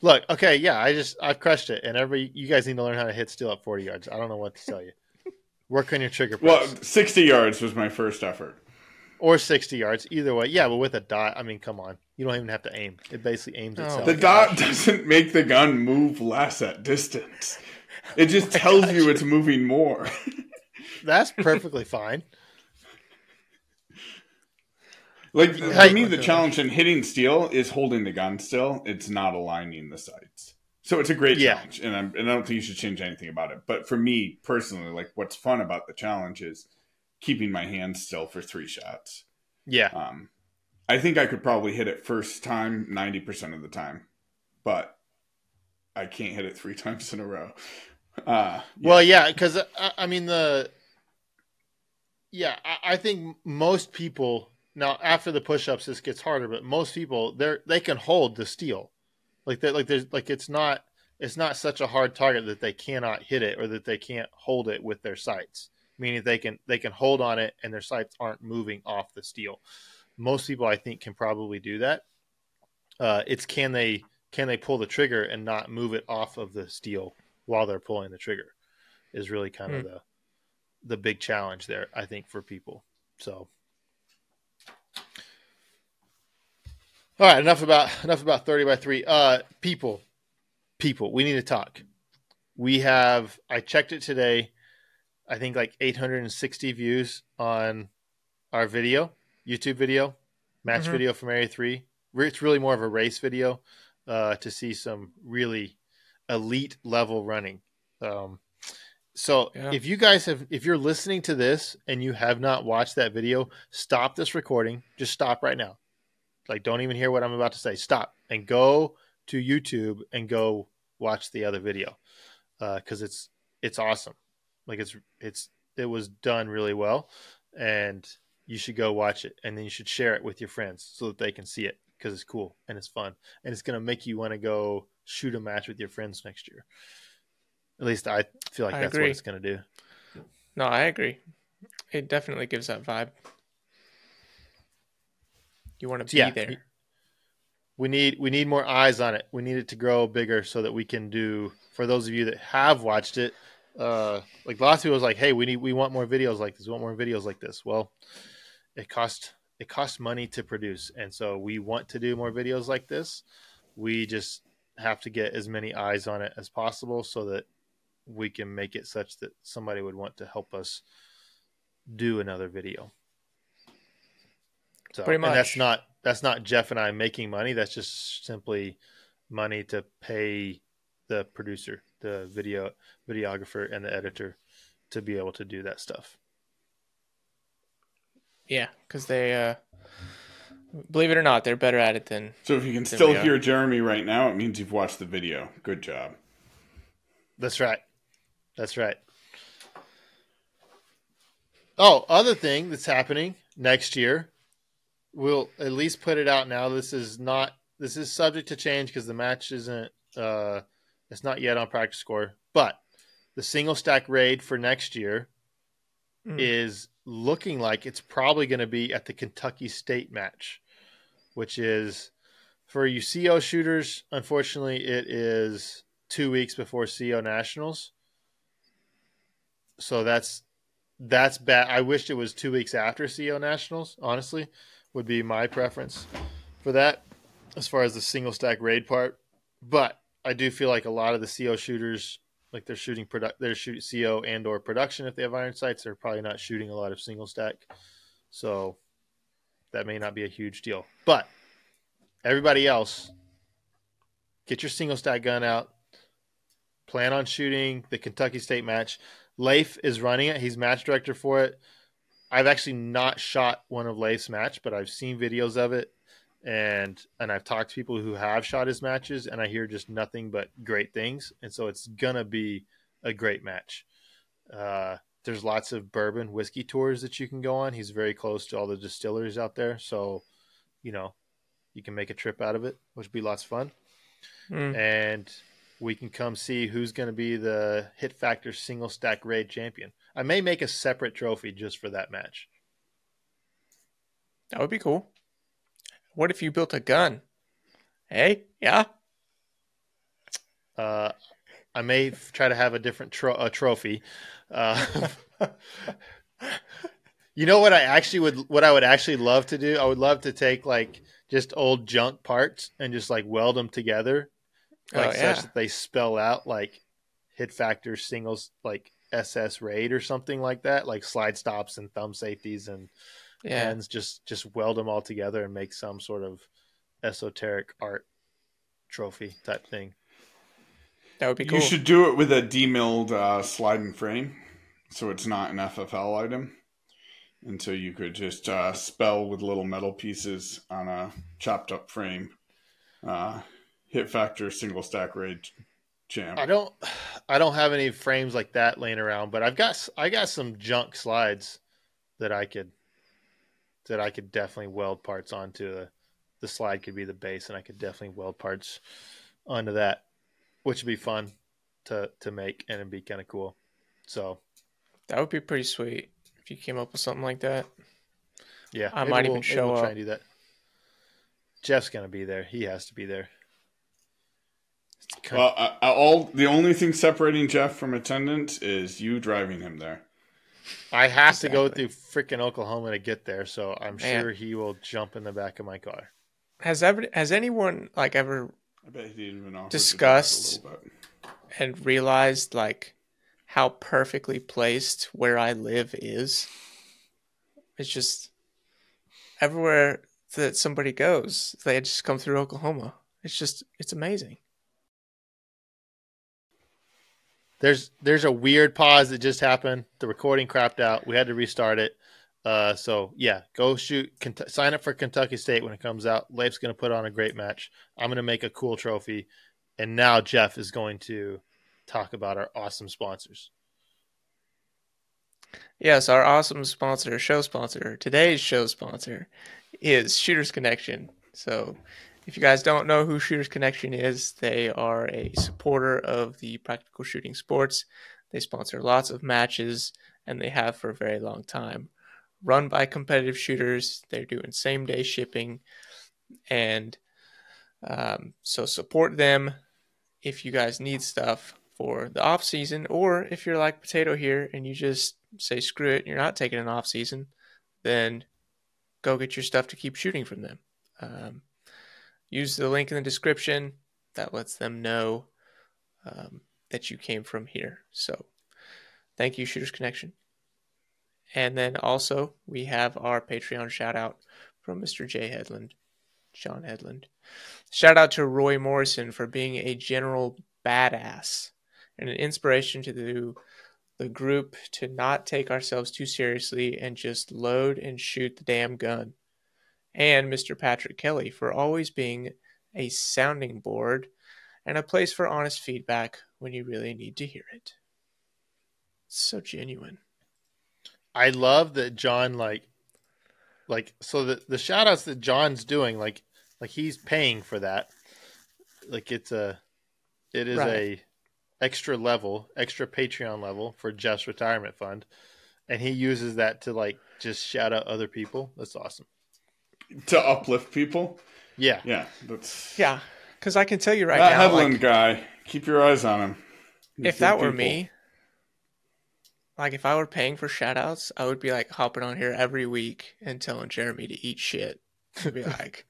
Look, okay, yeah, I just I've crushed it, and every you guys need to learn how to hit steel at 40 yards. I don't know what to tell you. (laughs) Work on your trigger Well, 60 yards was my first effort. Or 60 yards, either way. Yeah, but with a dot, I mean, come on, you don't even have to aim. It basically aims Oh. itself. The dot (laughs) doesn't make the gun move less at distance. It just (laughs) oh tells you it's moving more. (laughs) That's perfectly fine. Like for Hey. me, the challenge in hitting steel is holding the gun still. It's not aligning the sights. So it's a great Yeah. challenge, and, I'm, and I don't think you should change anything about it. But for me personally, like what's fun about the challenge is keeping my hands still for three shots. Yeah, Um, I think I could probably hit it first time ninety percent of the time, but I can't hit it three (laughs) times in a row. Uh, Well, yeah, because I, I mean the. Yeah, I, I think most people now after the push-ups this gets harder, but most people they're they can hold the steel, like that, like there's like it's not it's not such a hard target that they cannot hit it or that they can't hold it with their sights. Meaning they can they can hold on it and their sights aren't moving off the steel. Most people I think can probably do that. Uh, it's can they can they pull the trigger and not move it off of the steel while they're pulling the trigger is really kind of the the big challenge there i think for people. So. All right enough about enough about 30 by 3 uh people people we need to talk. We have i checked it today i think like 860 views on our video youtube video match Mhm. video from area 3 it's really more of a race video uh to see some really elite level running. Um so Yeah. if you guys have if you're listening to this and you have not watched that video stop this recording. Just stop right now. Like don't even hear what i'm about to say. Stop and go to youtube and go watch the other video because it's it's awesome like it's it's it was done really well and you should go watch it and then you should share it with your friends so that they can see it because it's cool and it's fun and it's going to make you want to go shoot a match with your friends next year at least i feel like I that's agree. what it's going to do No, I agree. It definitely gives that vibe. You want to be yeah, there. we need we need more eyes on it. We need it to grow bigger so that we can do. For those of you that have watched it, uh, like lots of people was like, "Hey, we need we want more videos like this. We want more videos like this." Well, it cost it costs money to produce, and so we want to do more videos like this. We just have to get as many eyes on it as possible so that we can make it such that somebody would want to help us do another video. So, Pretty and that's not that's not Jeff and I making money. That's just simply money to pay the producer, the video videographer, and the editor to be able to do that stuff. Yeah, because they, uh, believe it or not, they're better at it than. so if you can still hear Jeremy right now, it means you've watched the video. Good job. That's right. That's right. Oh, other thing that's happening next year, we'll at least put it out now. This is not this is subject to change because the match isn't uh it's not yet on PractiScore, but the single stack raid for next year Hmm. is looking like it's probably going to be at the Kentucky State match, which is for you CO shooters. Unfortunately, it is two weeks before CO Nationals, so that's that's bad. I wished it was two weeks after CO Nationals. Honestly, would be my preference for that as far as the single stack raid part. But I do feel like a lot of the CO shooters, like they're shooting product, they're CO and or production if they have iron sights. They're probably not shooting a lot of single stack. So that may not be a huge deal. But everybody else, get your single stack gun out. Plan on shooting the Kentucky State match. Leif is running it. He's match director for it. I've actually not shot one of Leif's match, but I've seen videos of it and and I've talked to people who have shot his matches and I hear just nothing but great things. And so it's gonna be a great match. Uh, there's lots of bourbon whiskey tours that you can go on. He's very close to all the distilleries out there, so you know you can make a trip out of it, which would be lots of fun. Mm. And we can come see who's going to be the Hit Factor single stack raid champion. I may make a separate trophy just for that match. That would be cool. What if you built a gun? Hey, yeah. Uh, I may try to have a different tro- a trophy. Uh, (laughs) you know what I actually would what I would actually love to do? I would love to take like just old junk parts and just like weld them together, like Oh, yeah. such that they spell out like hit factor singles like SS raid or something like that, like slide stops and thumb safeties and Yeah. and just just weld them all together and make some sort of esoteric art trophy type thing. That would be cool. You should do it with a demilled uh, sliding frame, so it's not an FFL item. And so you could just uh, spell with little metal pieces on a chopped up frame. Uh, hit factor single stack raid champ. I don't I don't have any frames like that laying around, but I've got s- I got some junk slides that I could that I could definitely weld parts onto. The, the slide could be the base, and I could definitely weld parts onto that, which would be fun to to make and it'd be kind of cool. So that would be pretty sweet if you came up with something like that. yeah, I might we'll- even show we'll try up. and do that. Jeff's gonna be there. He has to be there. Well, all the only thing separating Jeff from attendance is you driving him there. I have to go through freaking Oklahoma to get there, so I'm Man. sure he will jump in the back of my car. Has ever has anyone like ever I bet he didn't even Discussed. To drive a little bit. and realized like how perfectly placed where I live is? It's just everywhere that somebody goes, they just come through Oklahoma. It's just it's amazing. There's there's a weird pause that just happened. The recording crapped out. We had to restart it. Uh, so yeah, go shoot. Kent- sign up for Kentucky State when it comes out. Leif's going to put on a great match. I'm going to make a cool trophy, and now Jeff is going to talk about our awesome sponsors. Yes, our awesome sponsor, show sponsor, today's show sponsor is Shooters Connection. So, if you guys don't know who Shooters Connection is, they are a supporter of the practical shooting sports. They sponsor lots of matches and they have for a very long time. Run by competitive shooters, they're doing same day shipping. And um, so, support them if you guys need stuff for the off season, or if you're like Potato here and you just say screw it, you're not taking an off season, then go get your stuff to keep shooting from them. Um, use the link in the description that lets them know um, that you came from here. So, thank you, Shooters Connection. And then also we have our Patreon shout out from Mr. J Headland, John Headland. Shout out to Roy Morrison for being a general badass and an inspiration to the the group to not take ourselves too seriously and just load and shoot the damn gun. And Mr. Patrick Kelly for always being a sounding board and a place for honest feedback when you really need to hear it. So genuine. I love that John like like so the the shout outs that John's doing like like he's paying for that. Like it's a it is Right. a extra level, extra Patreon level for Jeff's retirement fund. And he uses that to like just shout out other people. That's awesome. To uplift people. Yeah. Yeah, that's Yeah, because I can tell you right that now, Headland like, guy. Keep your eyes on him. He's if that were people. me, like if I were paying for shout outs, I would be like hopping on here every week and telling Jeremy to eat shit. (laughs) I'd be like,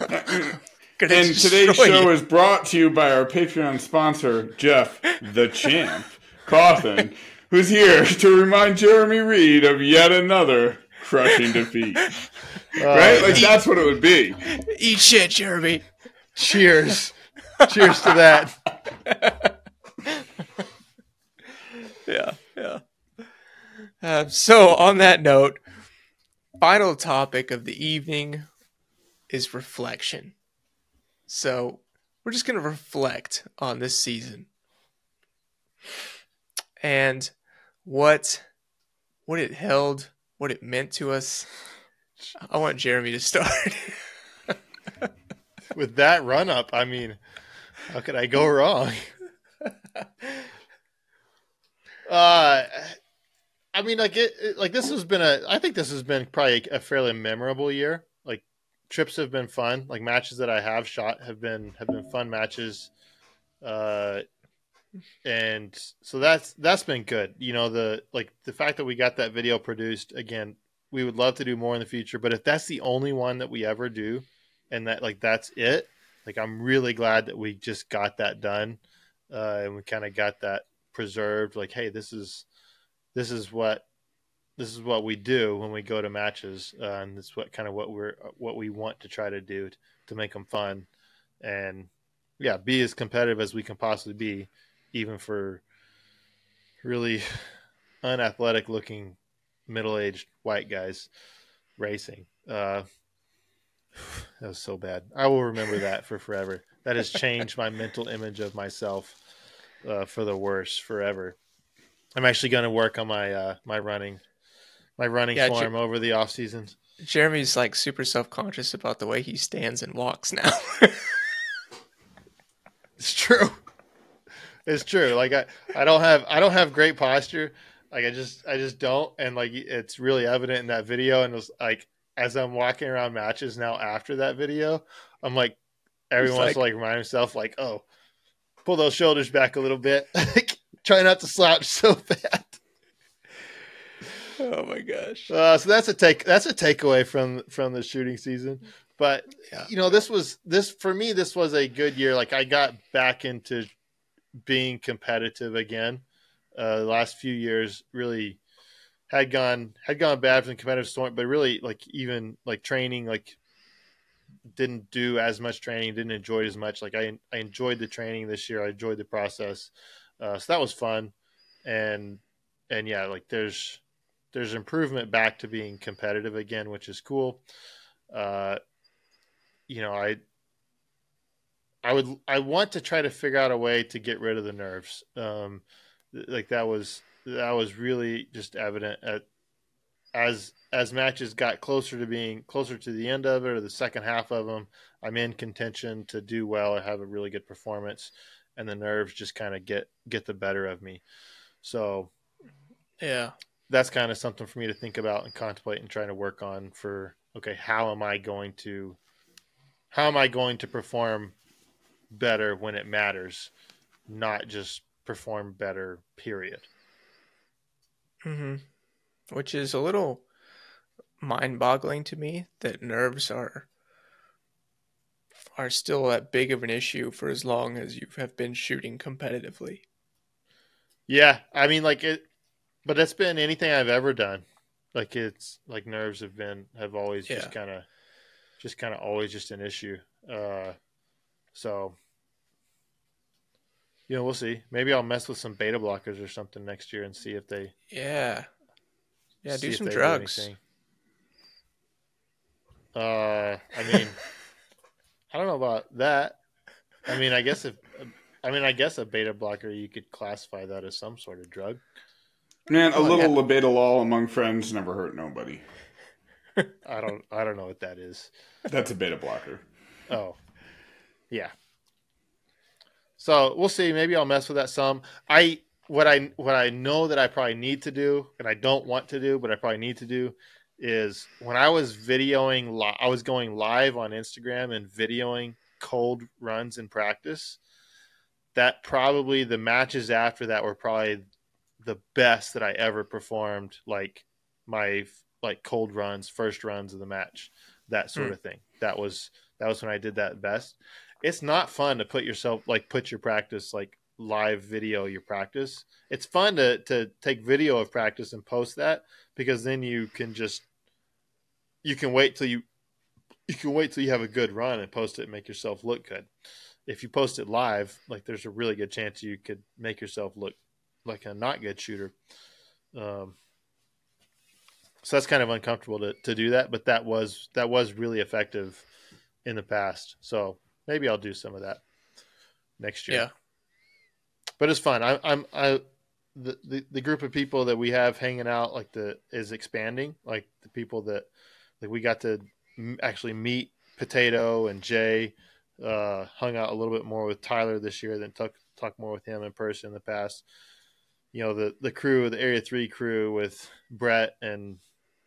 (laughs) And today's show you. is brought to you by our Patreon sponsor, Jeff the Champ Cawthon, (laughs) who's here to remind Jeremy Reid of yet another crushing defeat. (laughs) right? Like that's what it would be. Eat shit, Jeremy. Cheers. Cheers to that. (laughs) yeah, yeah. Uh, so, on that note, final topic of the evening is reflection. So, we're just going to reflect on this season and what what it held, what it meant to us. I want Jeremy to start. With that run up, I mean, how could I go wrong? uh I mean, like it, it, like this has been a. I think this has been probably a fairly memorable year. Like trips have been fun. Like matches that I have shot have been have been fun matches. Uh, and so that's that's been good. You know, the like the fact that we got that video produced again. We would love to do more in the future, but if that's the only one that we ever do, and that like that's it, like I'm really glad that we just got that done, uh, and we kind of got that preserved. Like, hey, this is this is what this is what we do when we go to matches, uh, and it's what kind of what we're what we want to try to do to make them fun, and yeah, be as competitive as we can possibly be, even for really (sighs) unathletic looking middle aged white guys racing. Uh, (sighs) that was so bad. I will remember that for forever. That has changed my mental image of myself uh, for the worse forever. I'm actually going to work on my uh, my running my running Yeah, form Jer- over the off season. Jeremy's like super self conscious about the way he stands and walks now. (laughs) It's true. It's true. Like I, I don't have I don't have great posture. Like I just I just don't and like it's really evident in that video and it was like as I'm walking around matches now after that video, I'm like every It's once like- to like remind myself like, oh, pull those shoulders back a little bit. (laughs) Try not to slouch so bad. oh my gosh. Uh, so that's a take. That's a takeaway from from the shooting season. But Yeah. you know, this was this for me. This was a good year. Like I got back into being competitive again. Uh, the last few years really had gone had gone bad from the competitive standpoint, but really like even like training like didn't do as much training, didn't enjoy it as much. Like I I enjoyed the training this year. I enjoyed the process, uh, so that was fun, and and yeah, like there's there's improvement back to being competitive again, which is cool. Uh, you know, I I would I want to try to figure out a way to get rid of the nerves. Um, th- like that was that was really just evident at as as matches got closer to being closer to the end of it or the second half of them. I'm in contention to do well or have a really good performance, and the nerves just kind of get get the better of me. So Yeah. that's kind of something for me to think about and contemplate and trying to work on for okay how am i going to how am i going to perform better when it matters not just perform better period hmm Which is a little mind boggling to me that nerves are are still that big of an issue for as long as you have been shooting competitively. yeah i mean like it but it's been anything i've ever done like it's like nerves have been have always Yeah. just kind of just kind of always just an issue uh so you know we'll see maybe i'll mess with some beta blockers or something next year and see if they Yeah. Yeah, do some drugs. anything. Uh, I mean, (laughs) I don't know about that. I mean, I guess if, I mean, I guess a beta blocker you could classify that as some sort of drug. Man, a Oh, little labetalol among friends never hurt nobody. (laughs) I don't, I don't know what that is. That's a beta blocker. Oh, yeah. So we'll see. Maybe I'll mess with that some. I what I what I know that I probably need to do, and I don't want to do, but I probably need to do, is when I was videoing, li- I was going live on Instagram and videoing cold runs in practice. That probably the matches after that were probably the best that I ever performed. Like my like cold runs, first runs of the match, that sort Hmm. of thing. That was that was when I did that best. It's not fun to put yourself like put your practice like live video your practice. It's fun to to take video of practice and post that because then you can just you can wait till you you can wait till you have a good run and post it and make yourself look good. If you post it live, like there's a really good chance you could make yourself look like a not good shooter. Um, so that's kind of uncomfortable to, to do that, but that was that was really effective in the past. So maybe I'll do some of that next year. Yeah. But it's fun. I, I'm I the, the the group of people that we have hanging out like the is expanding. Like the people that like we got to actually meet Potato and Jay. Uh, hung out a little bit more with Tyler this year than talk talk more with him in person in the past. You know the the crew, the Area Three crew with Brett and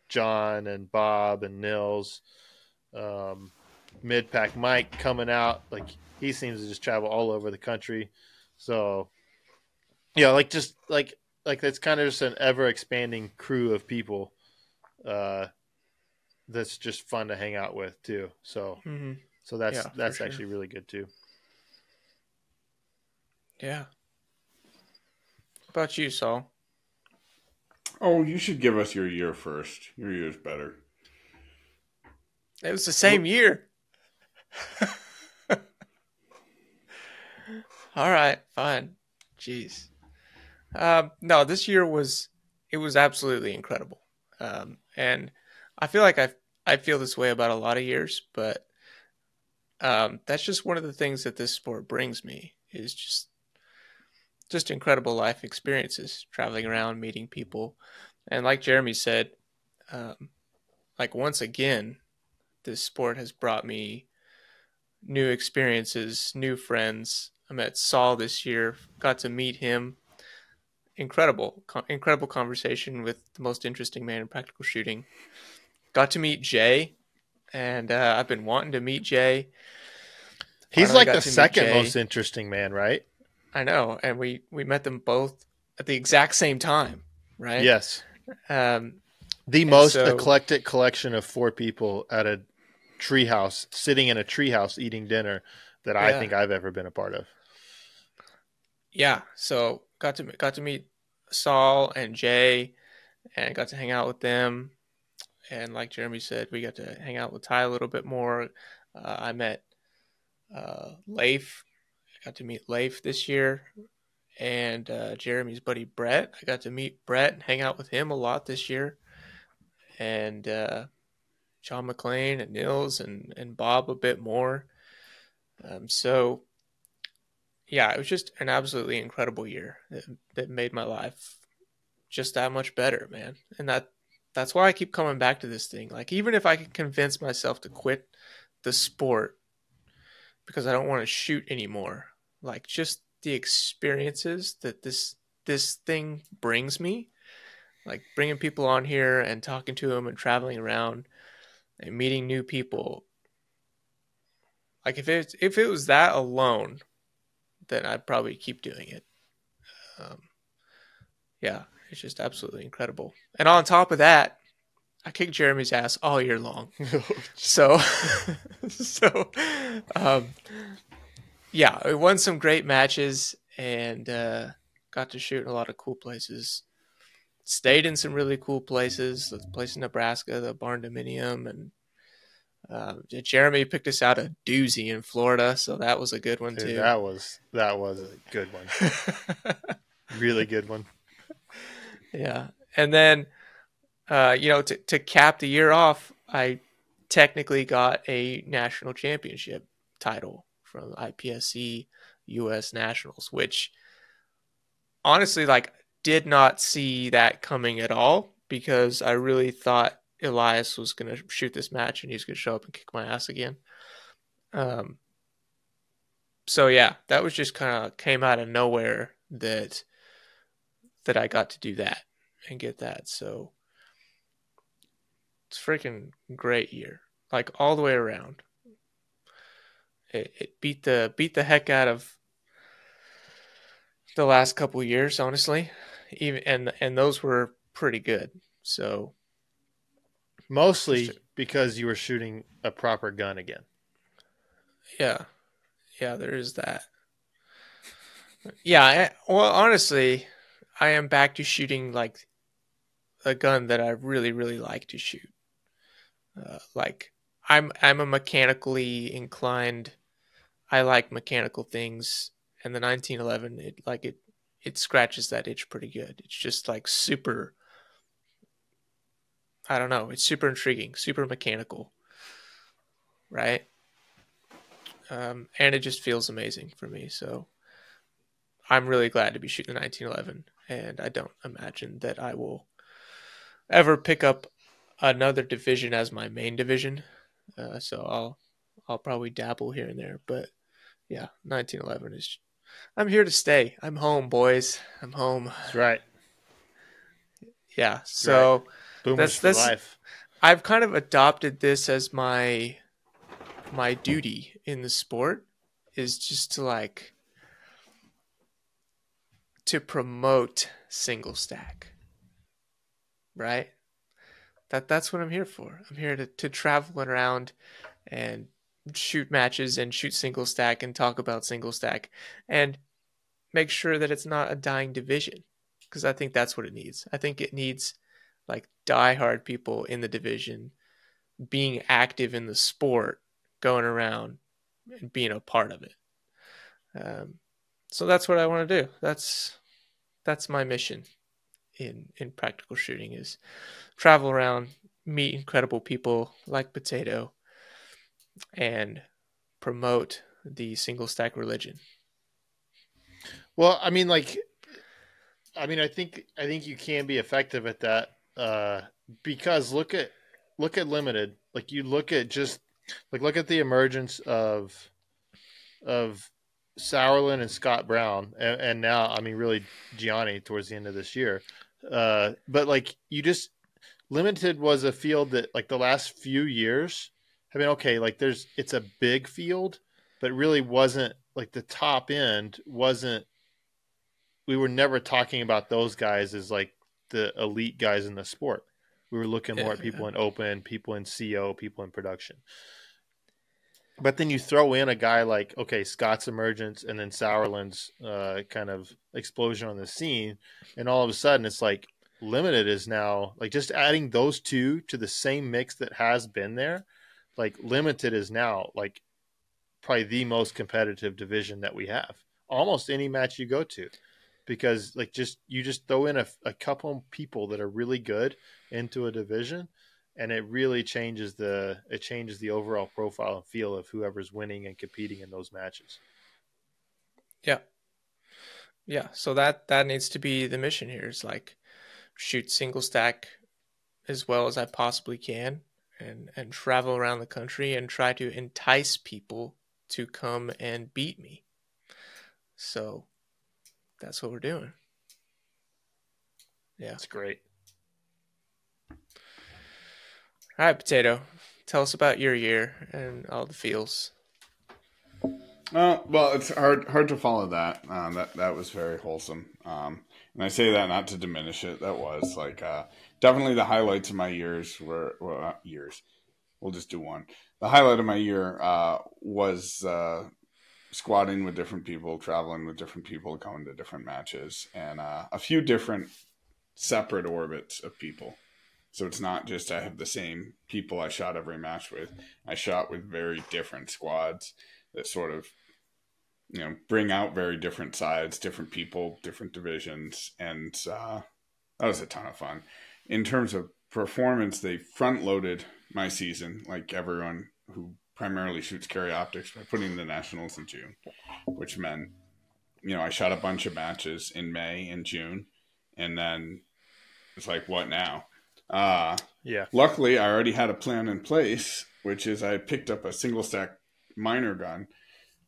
John and Bob and Nils, um, mid pack Mike coming out. Like he seems to just travel all over the country. So yeah, like just like like that's kind of just an ever expanding crew of people. Uh, that's just fun to hang out with too. So hmm so that's Yeah, for that's sure. actually really good too. Yeah. What about you, Saul? Oh, you should give us your year first. Your year's better. It was the same year. (laughs) All right, fine. Jeez. Um, no, this year was it was absolutely incredible, um, and I feel like I I feel this way about a lot of years, but um, that's just one of the things that this sport brings me is just just incredible life experiences, traveling around, meeting people, and like Jeremy said, um, like once again, this sport has brought me new experiences, new friends. I met Saul this year, got to meet him. Incredible, co- incredible conversation with the most interesting man in practical shooting. Got to meet Jay, and uh, I've been wanting to meet Jay. He's like the second most interesting man, right? I know, and we we met them both at the exact same time, right? Yes. Um, The most so- eclectic collection of four people at a treehouse, sitting in a treehouse eating dinner that I think I've ever been a part of. yeah so got to got to meet saul and jay and got to hang out with them. And like jeremy said we got to hang out with ty a little bit more. Uh, i met uh, leif i got to meet leif this year. And uh, jeremy's buddy brett i got to meet brett and hang out with him a lot this year. And uh, john mcclain and nils and, and bob a bit more um, so yeah, it was just an absolutely incredible year that, that made my life just that much better, man. And that that's why I keep coming back to this thing. Like even if I can convince myself to quit the sport because I don't want to shoot anymore, like just the experiences that this this thing brings me, like bringing people on here and talking to them and traveling around and meeting new people. Like if it if it was that alone, then I'd probably keep doing it. Um, yeah, it's just absolutely incredible. And on top of that, I kicked Jeremy's ass all year long. (laughs) So, (laughs) so, um, yeah, we won some great matches and uh, got to shoot in a lot of cool places. Stayed in some really cool places. The place in Nebraska, the Barn Dominium, and uh, Jeremy picked us out a doozy in Florida, so that was a good one Dude, too. that was that was a good one. (laughs) really good one. Yeah. And then, uh, you know, to, to cap the year off, I technically got a national championship title from IPSC US Nationals, which honestly, like, did not see that coming at all because I really thought Elias was going to shoot this match and he's going to show up and kick my ass again. Um, so yeah, that was just kind of came out of nowhere that that I got to do that and get that. So it's freaking great year, like all the way around. It, it beat the beat the heck out of the last couple years, honestly. Even and and those were pretty good. So Mostly because you were shooting a proper gun again. yeah, yeah, there is that. Yeah, I, well, honestly, I am back to shooting like a gun that I really, really like to shoot. Uh, like I'm I'm a mechanically inclined. I like mechanical things, and the 1911 it like it it scratches that itch pretty good. It's just like super. I don't know. It's super intriguing, super mechanical, right? Um, and it just feels amazing for me. So I'm really glad to be shooting the 1911, and I don't imagine that I will ever pick up another division as my main division. Uh, so I'll I'll probably dabble here and there, but yeah, 1911 is. I'm here to stay. I'm home, boys. I'm home. That's right. Yeah. So Right. Boomers That's- for that's- life. I've kind of adopted this as my my duty in the sport is just to like to promote single stack. Right? That that's what I'm here for. I'm here to, to travel around and shoot matches and shoot single stack and talk about single stack and make sure that it's not a dying division because I think that's what it needs. I think it needs like diehard people in the division being active in the sport, going around and being a part of it. Um, so that's what I want to do. That's that's my mission in in practical shooting is travel around, meet incredible people like Potato, and promote the single stack religion. Well, I mean, like, I mean, I think I think you can be effective at that uh, because look at look at limited. Like you look at just like look at the emergence of of Sauerland and Scott Brown, and, and now I mean, really Gianni towards the end of this year. Uh, but like you just limited was a field that like the last few years have been okay. Like there's it's a big field, but really wasn't like the top end wasn't we were never talking about those guys as like the elite guys in the sport. We were looking more Yeah, at people in open, people in CO, people in production. But then you throw in a guy like okay, Scott's emergence and then Sauerland's uh, kind of explosion on the scene, and all of a sudden it's like limited is now like just adding those two to the same mix that has been there. Like limited is now like probably the most competitive division that we have. Almost any match you go to, because like just you just throw in a, a couple people that are really good into a division, and it really changes the it changes the overall profile and feel of whoever's winning and competing in those matches. Yeah. Yeah. So that that needs to be the mission here is like shoot single stack as well as I possibly can and and travel around the country and try to entice people to come and beat me. So that's what we're doing. Yeah. That's great. All right, Potato. Tell us about your year and all the feels. Uh, well, it's hard hard to follow that. Um, that that was very wholesome. Um, and I say that not to diminish it. That was like uh, definitely the highlights of my years were well, years. We'll just do one. The highlight of my year uh, was uh, squatting with different people, traveling with different people, going to different matches, and uh, a few different separate orbits of people. So it's not just I have the same people I shot every match with. I shot with very different squads that sort of you know bring out very different sides different people different divisions and uh, that was a ton of fun in terms of performance they front loaded my season like everyone who primarily shoots carry optics by putting the nationals in june which meant you know i shot a bunch of matches in may and june and then it's like what now uh Yeah. luckily i already had a plan in place which is i picked up a single stack minor gun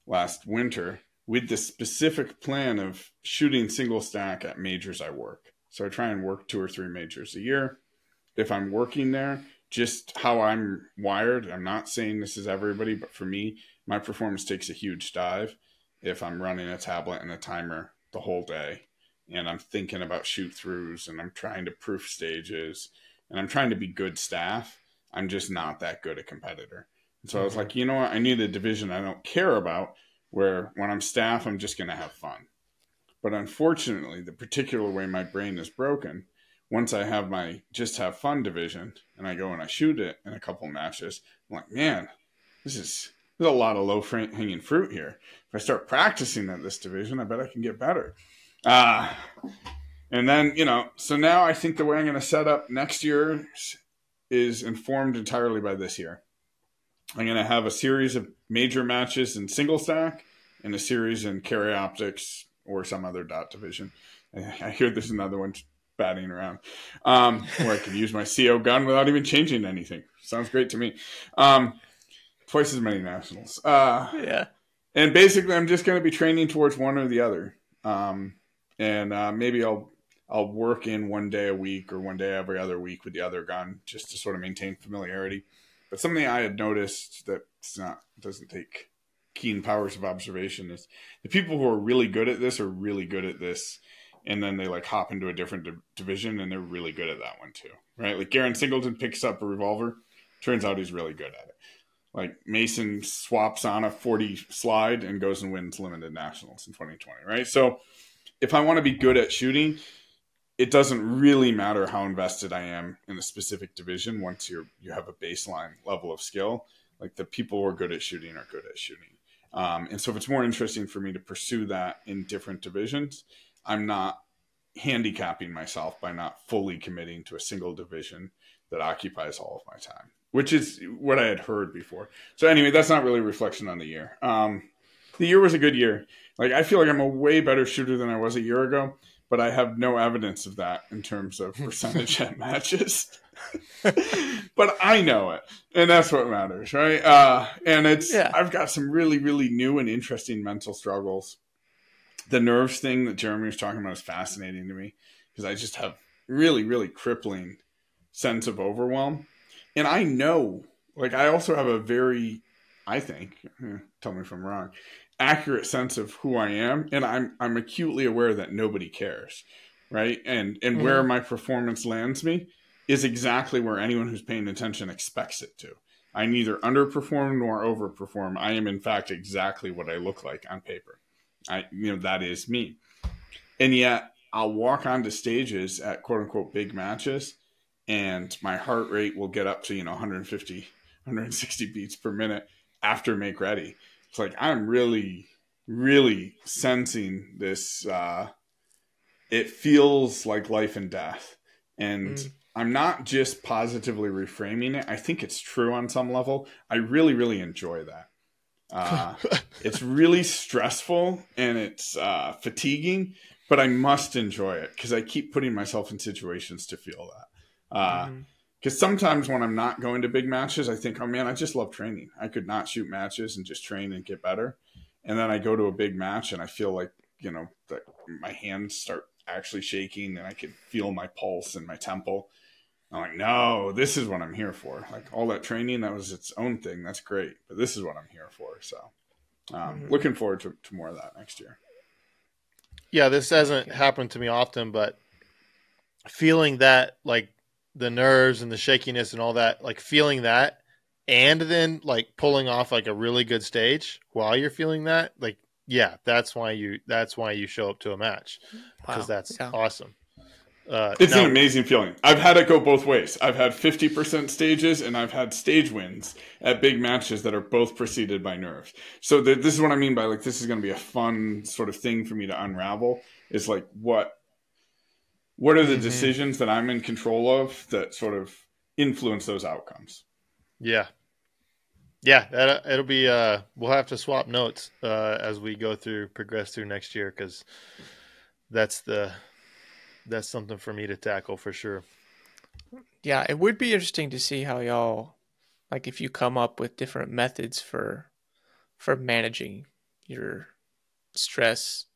last winter with the specific plan of shooting single stack at majors I work. So I try and work two or three majors a year. If I'm working there, just how I'm wired, I'm not saying this is everybody, but for me, my performance takes a huge dive if I'm running a tablet and a timer the whole day and I'm thinking about shoot throughs and I'm trying to proof stages and I'm trying to be good staff. I'm just not that good a competitor. And so I was mm-hmm. like, you know what? I need a division I don't care about where when I'm staff, I'm just going to have fun. But unfortunately, the particular way my brain is broken, once I have my just have fun division and I go and I shoot it in a couple matches, I'm like, man, this is there's a lot of low hanging fruit here. If I start practicing at this division, I bet I can get better. Uh, and then, you know, so now I think the way I'm going to set up next year is informed entirely by this year. I'm going to have a series of major matches in single stack and a series in carry optics or some other dot division. (laughs) I hear there's another one batting around um, where I can use my CO gun without even changing anything. Sounds great to me. Um, twice as many nationals. Uh, yeah. And basically, I'm just going to be training towards one or the other. Um, and uh, maybe I'll I'll work in one day a week or one day every other week with the other gun just to sort of maintain familiarity. But something I had noticed that it's not doesn't take keen powers of observation is the people who are really good at this are really good at this and then they like hop into a different di- division and they're really good at that one too right? Like Garen Singleton picks up a revolver. Turns out he's really good at it. Like Mason swaps on a 40 slide and goes and wins limited nationals in 2020 right? So if I want to be good at shooting it doesn't really matter how invested I am in a specific division once you're you have a baseline level of skill. Like the people who are good at shooting are good at shooting um, and so if it's more interesting for me to pursue that in different divisions, I'm not handicapping myself by not fully committing to a single division that occupies all of my time, which is what I had heard before. So anyway, that's not really reflection on the year. Um, the year was a good year. Like I feel like I'm a way better shooter than I was a year ago, but I have no evidence of that in terms of percentage (laughs) at matches. (laughs) but I know it, and that's what matters, right? Uh, and it's Yeah. I've got some really, really new and interesting mental struggles. The nerves thing that Jeremy was talking about is fascinating to me because I just have really, really crippling sense of overwhelm, and I know, like, I also have a very, I think, eh, tell me if I'm wrong, accurate sense of who I am, and I'm I'm acutely aware that nobody cares, right? And and mm-hmm. where my performance lands me is exactly where anyone who's paying attention expects it to. I neither underperform nor overperform. I am in fact exactly what I look like on paper. I you know that is me. And yet I'll walk onto stages at quote unquote big matches and my heart rate will get up to, you know, 150 160 beats per minute after make ready. It's like I'm really really sensing this uh it feels like life and death. And Mm. I'm not just positively reframing it. I think it's true on some level. I really, really enjoy that. Uh, (laughs) it's really stressful and it's uh, fatiguing, but I must enjoy it because I keep putting myself in situations to feel that. Uh, Mhm. Because sometimes when I'm not going to big matches, I think, oh man, I just love training. I could not shoot matches and just train and get better. And then I go to a big match and I feel like, you know, that my hands start actually shaking and I can feel my pulse and my temple. I'm like, no, this is what I'm here for. Like all that training, that was its own thing. That's great. But this is what I'm here for. So um, Mhm. looking forward to, to more of that next year. Yeah, this hasn't happened to me often, but feeling that like the nerves and the shakiness and all that, like feeling that and then like pulling off like a really good stage while you're feeling that, like yeah, that's why you that's why you show up to a match because Wow. that's Yeah. awesome. Uh, It's now- an amazing feeling. I've had it go both ways. I've had 50% stages and I've had stage wins at big matches that are both preceded by nerves. So th- this is what I mean by like, this is going to be a fun sort of thing for me to unravel is like, what, what are the Mhm. decisions that I'm in control of that sort of influence those outcomes? Yeah. Yeah, that, it'll be. Uh, we'll have to swap notes uh, as we go through, progress through next year, because that's the that's something for me to tackle for sure. Yeah, it would be interesting to see how y'all like if you come up with different methods for for managing your stress,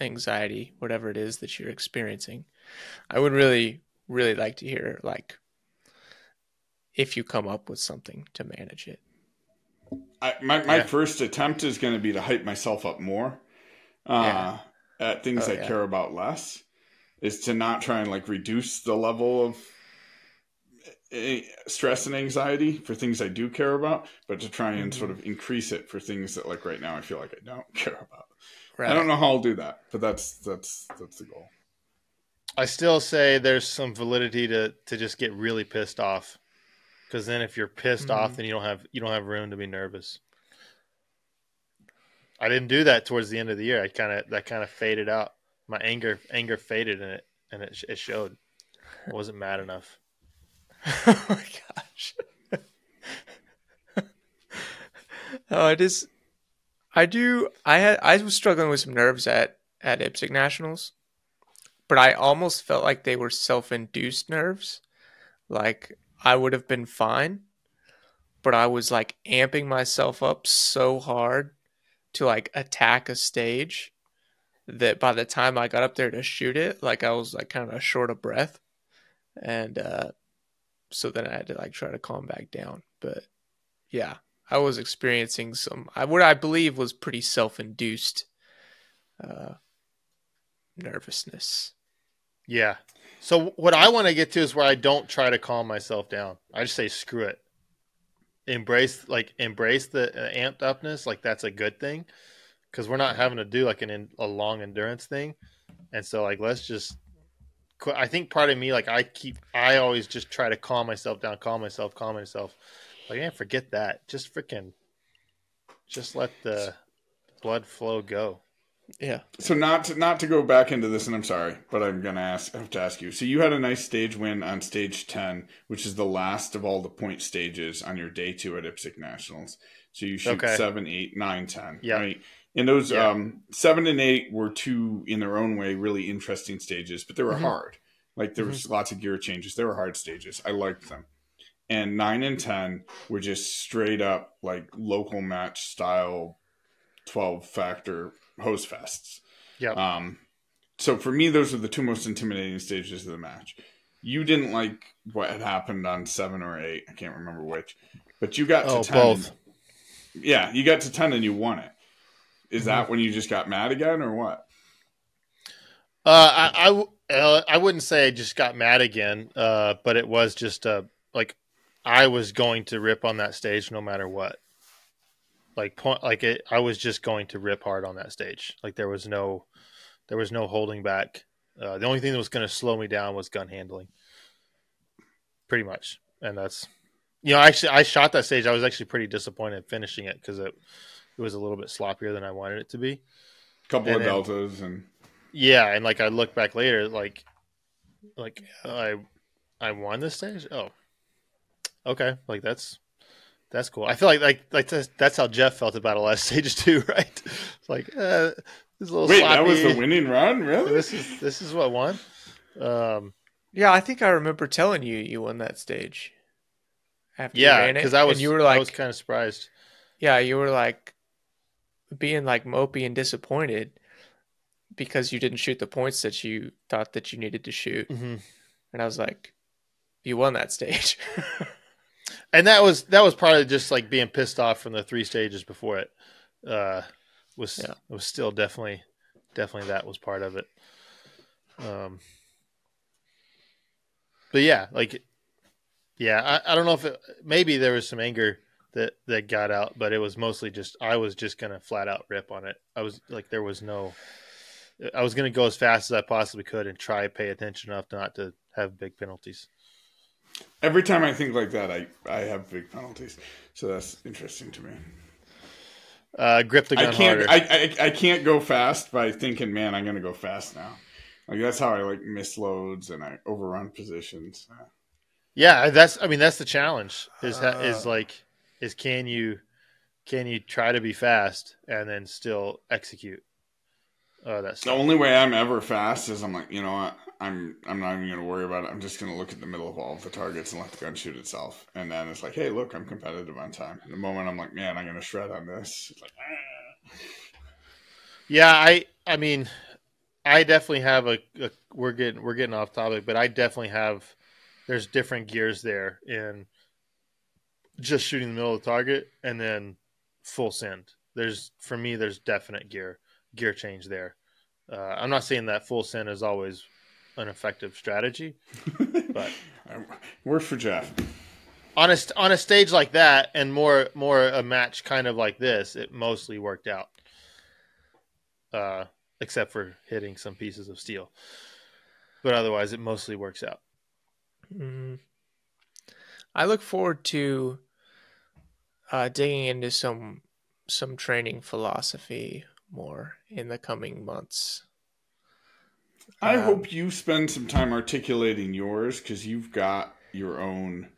anxiety, whatever it is that you're experiencing. I would really really like to hear like if you come up with something to manage it. I, my my Yeah. first attempt is going to be to hype myself up more uh, at things Oh, I yeah. care about less. Is to not try and like reduce the level of eh, stress and anxiety for things I do care about, but to try and Mhm. sort of increase it for things that like right now I feel like I don't (laughs) care about. Right. I don't know how I'll do that, but that's that's that's the goal. I still say there's some validity to to just get really pissed off, because then if you're pissed off, Mhm. then you don't have you don't have room to be nervous. I didn't do that towards the end of the year. I kind of that kind of faded out. My anger anger faded in it, and it it showed. I wasn't mad enough. (laughs) oh my gosh. (laughs) oh, it is. I do. I had. I was struggling with some nerves at at IPSC nationals, but I almost felt like they were self-induced nerves. Like I would have been fine, but I was like amping myself up so hard to like attack a stage that by the time I got up there to shoot it, like I was like kind of short of breath, and uh, so then I had to like try to calm back down. But yeah, I was experiencing some I, what I believe was pretty self-induced uh, nervousness. Yeah. So what I want to get to is where I don't try to calm myself down. I just say screw it. Embrace like embrace the uh, amped upness. Like that's a good thing because we're not having to do like an a long endurance thing, and so like let's just. qu- I think part of me like I keep I always just try to calm myself down, calm myself, calm myself. Like man, forget that. Just freaking, just let the blood flow go. Yeah. So not to, not to go back into this, and I'm sorry, but I'm gonna ask. Have to ask you. So you had a nice stage win on stage ten, which is the last of all the point stages on your day two at IPSC Nationals. So you shoot Okay. seven, eight, nine, ten. Yeah. Right. And those Yeah. um, seven and eight were two in their own way really interesting stages, but they were Mhm. hard. Like there was lots of gear changes. They were hard stages. I liked them. And nine and ten were just straight up like local match style, twelve factor host fests. Yep. Um, so for me, those were the two most intimidating stages of the match. You didn't like what had happened on seven or eight. I can't remember which, but you got to Oh, 10. both. Yeah, you got to ten and you won it. Is Mm-hmm. that when you just got mad again, or what? Uh, I I, uh, I wouldn't say I just got mad again, uh, but it was just uh, like I was going to rip on that stage no matter what. Like point, like it, I was just going to rip hard on that stage. Like there was no, there was no holding back. Uh, the only thing that was going to slow me down was gun handling, pretty much. And that's, you know, I actually I shot that stage. I was actually pretty disappointed finishing it because it, it was a little bit sloppier than I wanted it to be. couple And of deltas and Yeah, and like I look back later, like, like I, I won this stage. Oh, okay, like that's that's cool. I feel like like like that's, that's how Jeff felt about a lot (laughs) of stages too, right? It's like uh, this is a little wait, sloppy. that was the winning run, really? This is this is what won. Um, Yeah, I think I remember telling you you won that stage. After yeah, because I was and you were like, I was kind of surprised. yeah, you were like being like mopey and disappointed because you didn't shoot the points that you thought that you needed to shoot, hmm and I was like, you won that stage. (laughs) And that was that was probably just like being pissed off from the three stages before it. Uh, was Yeah. it was still definitely definitely that was part of it. Um, but yeah, like yeah, I, I don't know if it, maybe there was some anger that that got out, but it was mostly just I was just gonna flat out rip on it. I was like there was no. I was gonna go as fast as I possibly could and try pay attention enough not to have big penalties. Every time I think like that, I I have big penalties. So that's interesting to me. Uh, grip the gun I can't. I, I I can't go fast by thinking, man, I'm gonna go fast now. Like that's how I like miss loads and I overrun positions. Yeah, that's. I mean, that's the challenge. Is ha is Uh. like, is can you, can you try to be fast and then still execute? Oh, that's The only way I'm ever fast is I'm like, you know what? I'm I'm not even gonna worry about it. I'm just gonna look at the middle of all of the targets and let the gun shoot itself. And then it's like, hey, look, I'm competitive on time. the moment I'm like, man, I'm gonna shred on this. It's like, ah. Yeah, I. I mean, I definitely have a, a. We're getting we're getting off topic, but I definitely have. There's different gears there in just shooting the middle of the target and then full send. There's for me, there's definite gear gear change there. Uh, I'm not saying that full send is always an effective strategy, (laughs) but works for Jeff. on a on a stage like that and more more a match kind of like this, it mostly worked out. Uh, except for hitting some pieces of steel. but otherwise, it mostly works out. Mhm. I look forward to uh, digging into some some training philosophy more in the coming months. I Um, hope you spend some time articulating yours because you've got your own,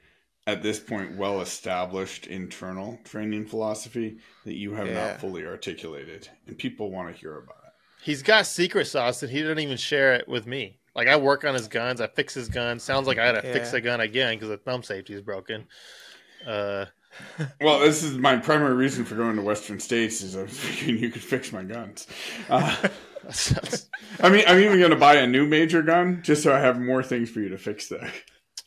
at this point, well established internal training philosophy that you have Yeah. not fully articulated, and people want to hear about it. He's got secret sauce that he didn't even share it with me. Like I work on his guns, I fix his gun. Sounds like I had to fix a gun again because the thumb safety is broken. Uh, (laughs) Well, this is my primary reason for going to Western States is I was figuring you could fix my guns. Uh, that's- (laughs) (laughs) I mean, I'm even going to buy a new major gun just so I have more things for you to fix there.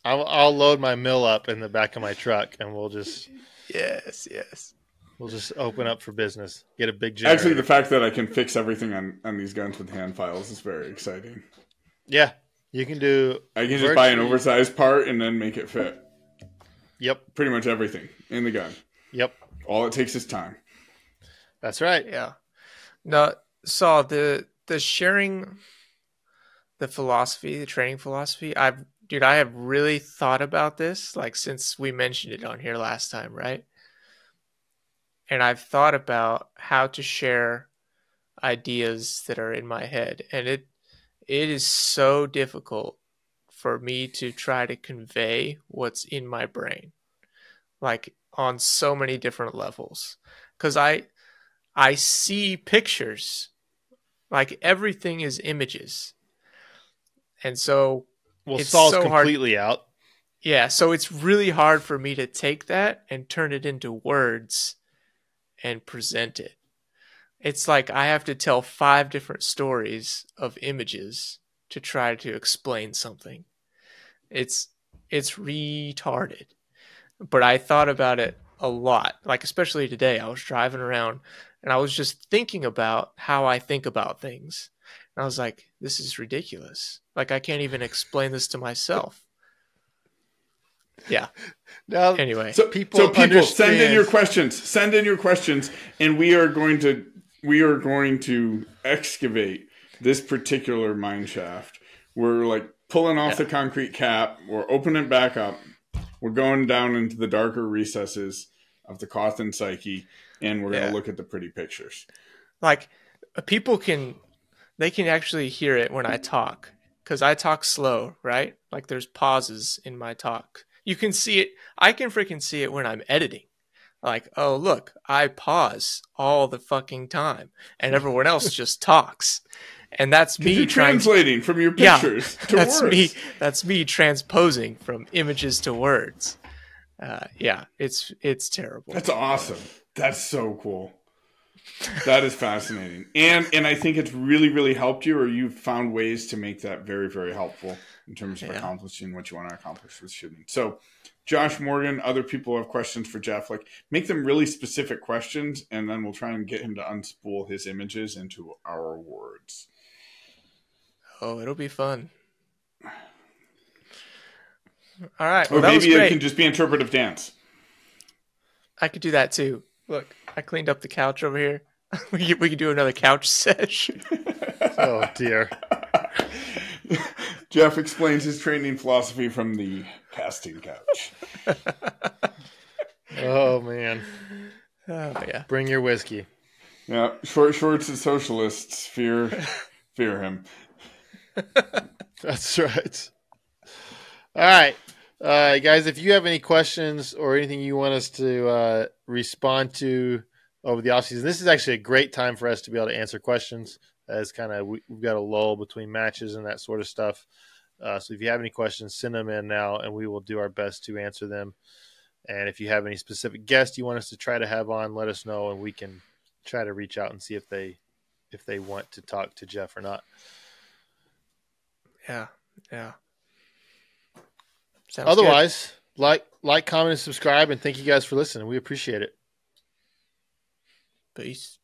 I'll, I'll load my mill up in the back of my truck, and we'll just Yes, yes. we'll just open up for business. Get a big generator. Actually, the fact that I can fix everything on, on these guns with hand files is very exciting. yeah, you can do. I can just buy an oversized part and then make it fit. Yep, Pretty much everything in the gun. yep. All it takes is time. That's right. Yeah. No, so the the sharing the philosophy, the training philosophy, I've dude, I have really thought about this like since we mentioned it on here last time, right? And I've thought about how to share ideas that are in my head and it it is so difficult for me to try to convey what's in my brain like on so many different levels cuz I I see pictures. Like everything is images. And so, Well, It's Saul's so hard- completely out. yeah, so it's really hard for me to take that and turn it into words and present it. It's like I have to tell five different stories of images to try to explain something. It's it's retarded. But I thought about it a lot. Like especially today, I was driving around and I was just thinking about how I think about things. And I was like, this is ridiculous. Like I can't even explain this to myself. Yeah. Now, Anyway. So People people, so people send in your questions. Send in your questions, and we are going to we are going to excavate this particular mine shaft. We're like pulling off the concrete cap. We're opening it back up. We're going down into the darker recesses of the Cawthon psyche, and we're going to look at the pretty pictures. like people can they can actually hear it when I talk because I talk slow, right? Like there's pauses in my talk. You can see it. I can freaking see it when I'm editing. Like, oh look, I pause all the fucking time, and everyone else just (laughs) talks, and that's me translating from your Yeah, pictures to that's words. me. That's me transposing from images to words. Uh, yeah, it's it's terrible. That's awesome. That's so cool. That is fascinating. And and I think it's really, really helped you or you've found ways to make that very, very helpful in terms of Yeah. accomplishing what you want to accomplish with shooting. So Josh Morgan, other people have questions for Jeff. Like make them really specific questions and then we'll try and get him to unspool his images into our words. Oh, it'll be fun. All right. Or Well, was maybe it can just be interpretive dance. I could do that too. Look, I cleaned up the couch over here. (laughs) we could, we could do another couch (laughs) sesh. oh dear. (laughs) Jeff explains his training philosophy from the casting couch. Oh man. (sighs) Oh yeah. Bring your whiskey. Yeah, short shorts and socialists fear fear him. That's right. All right. Uh, guys, if you have any questions or anything you want us to uh, respond to over the offseason, this is actually a great time for us to be able to answer questions. As kind of we, we've got a lull between matches and that sort of stuff. Uh, so if you have any questions, send them in now, and we will do our best to answer them. And if you have any specific guests you want us to try to have on, let us know, and we can try to reach out and see if they if they want to talk to Jeff or not. Yeah. Yeah. Sounds good. Otherwise, like, like, comment, and subscribe, and thank you guys for listening. We appreciate it. peace.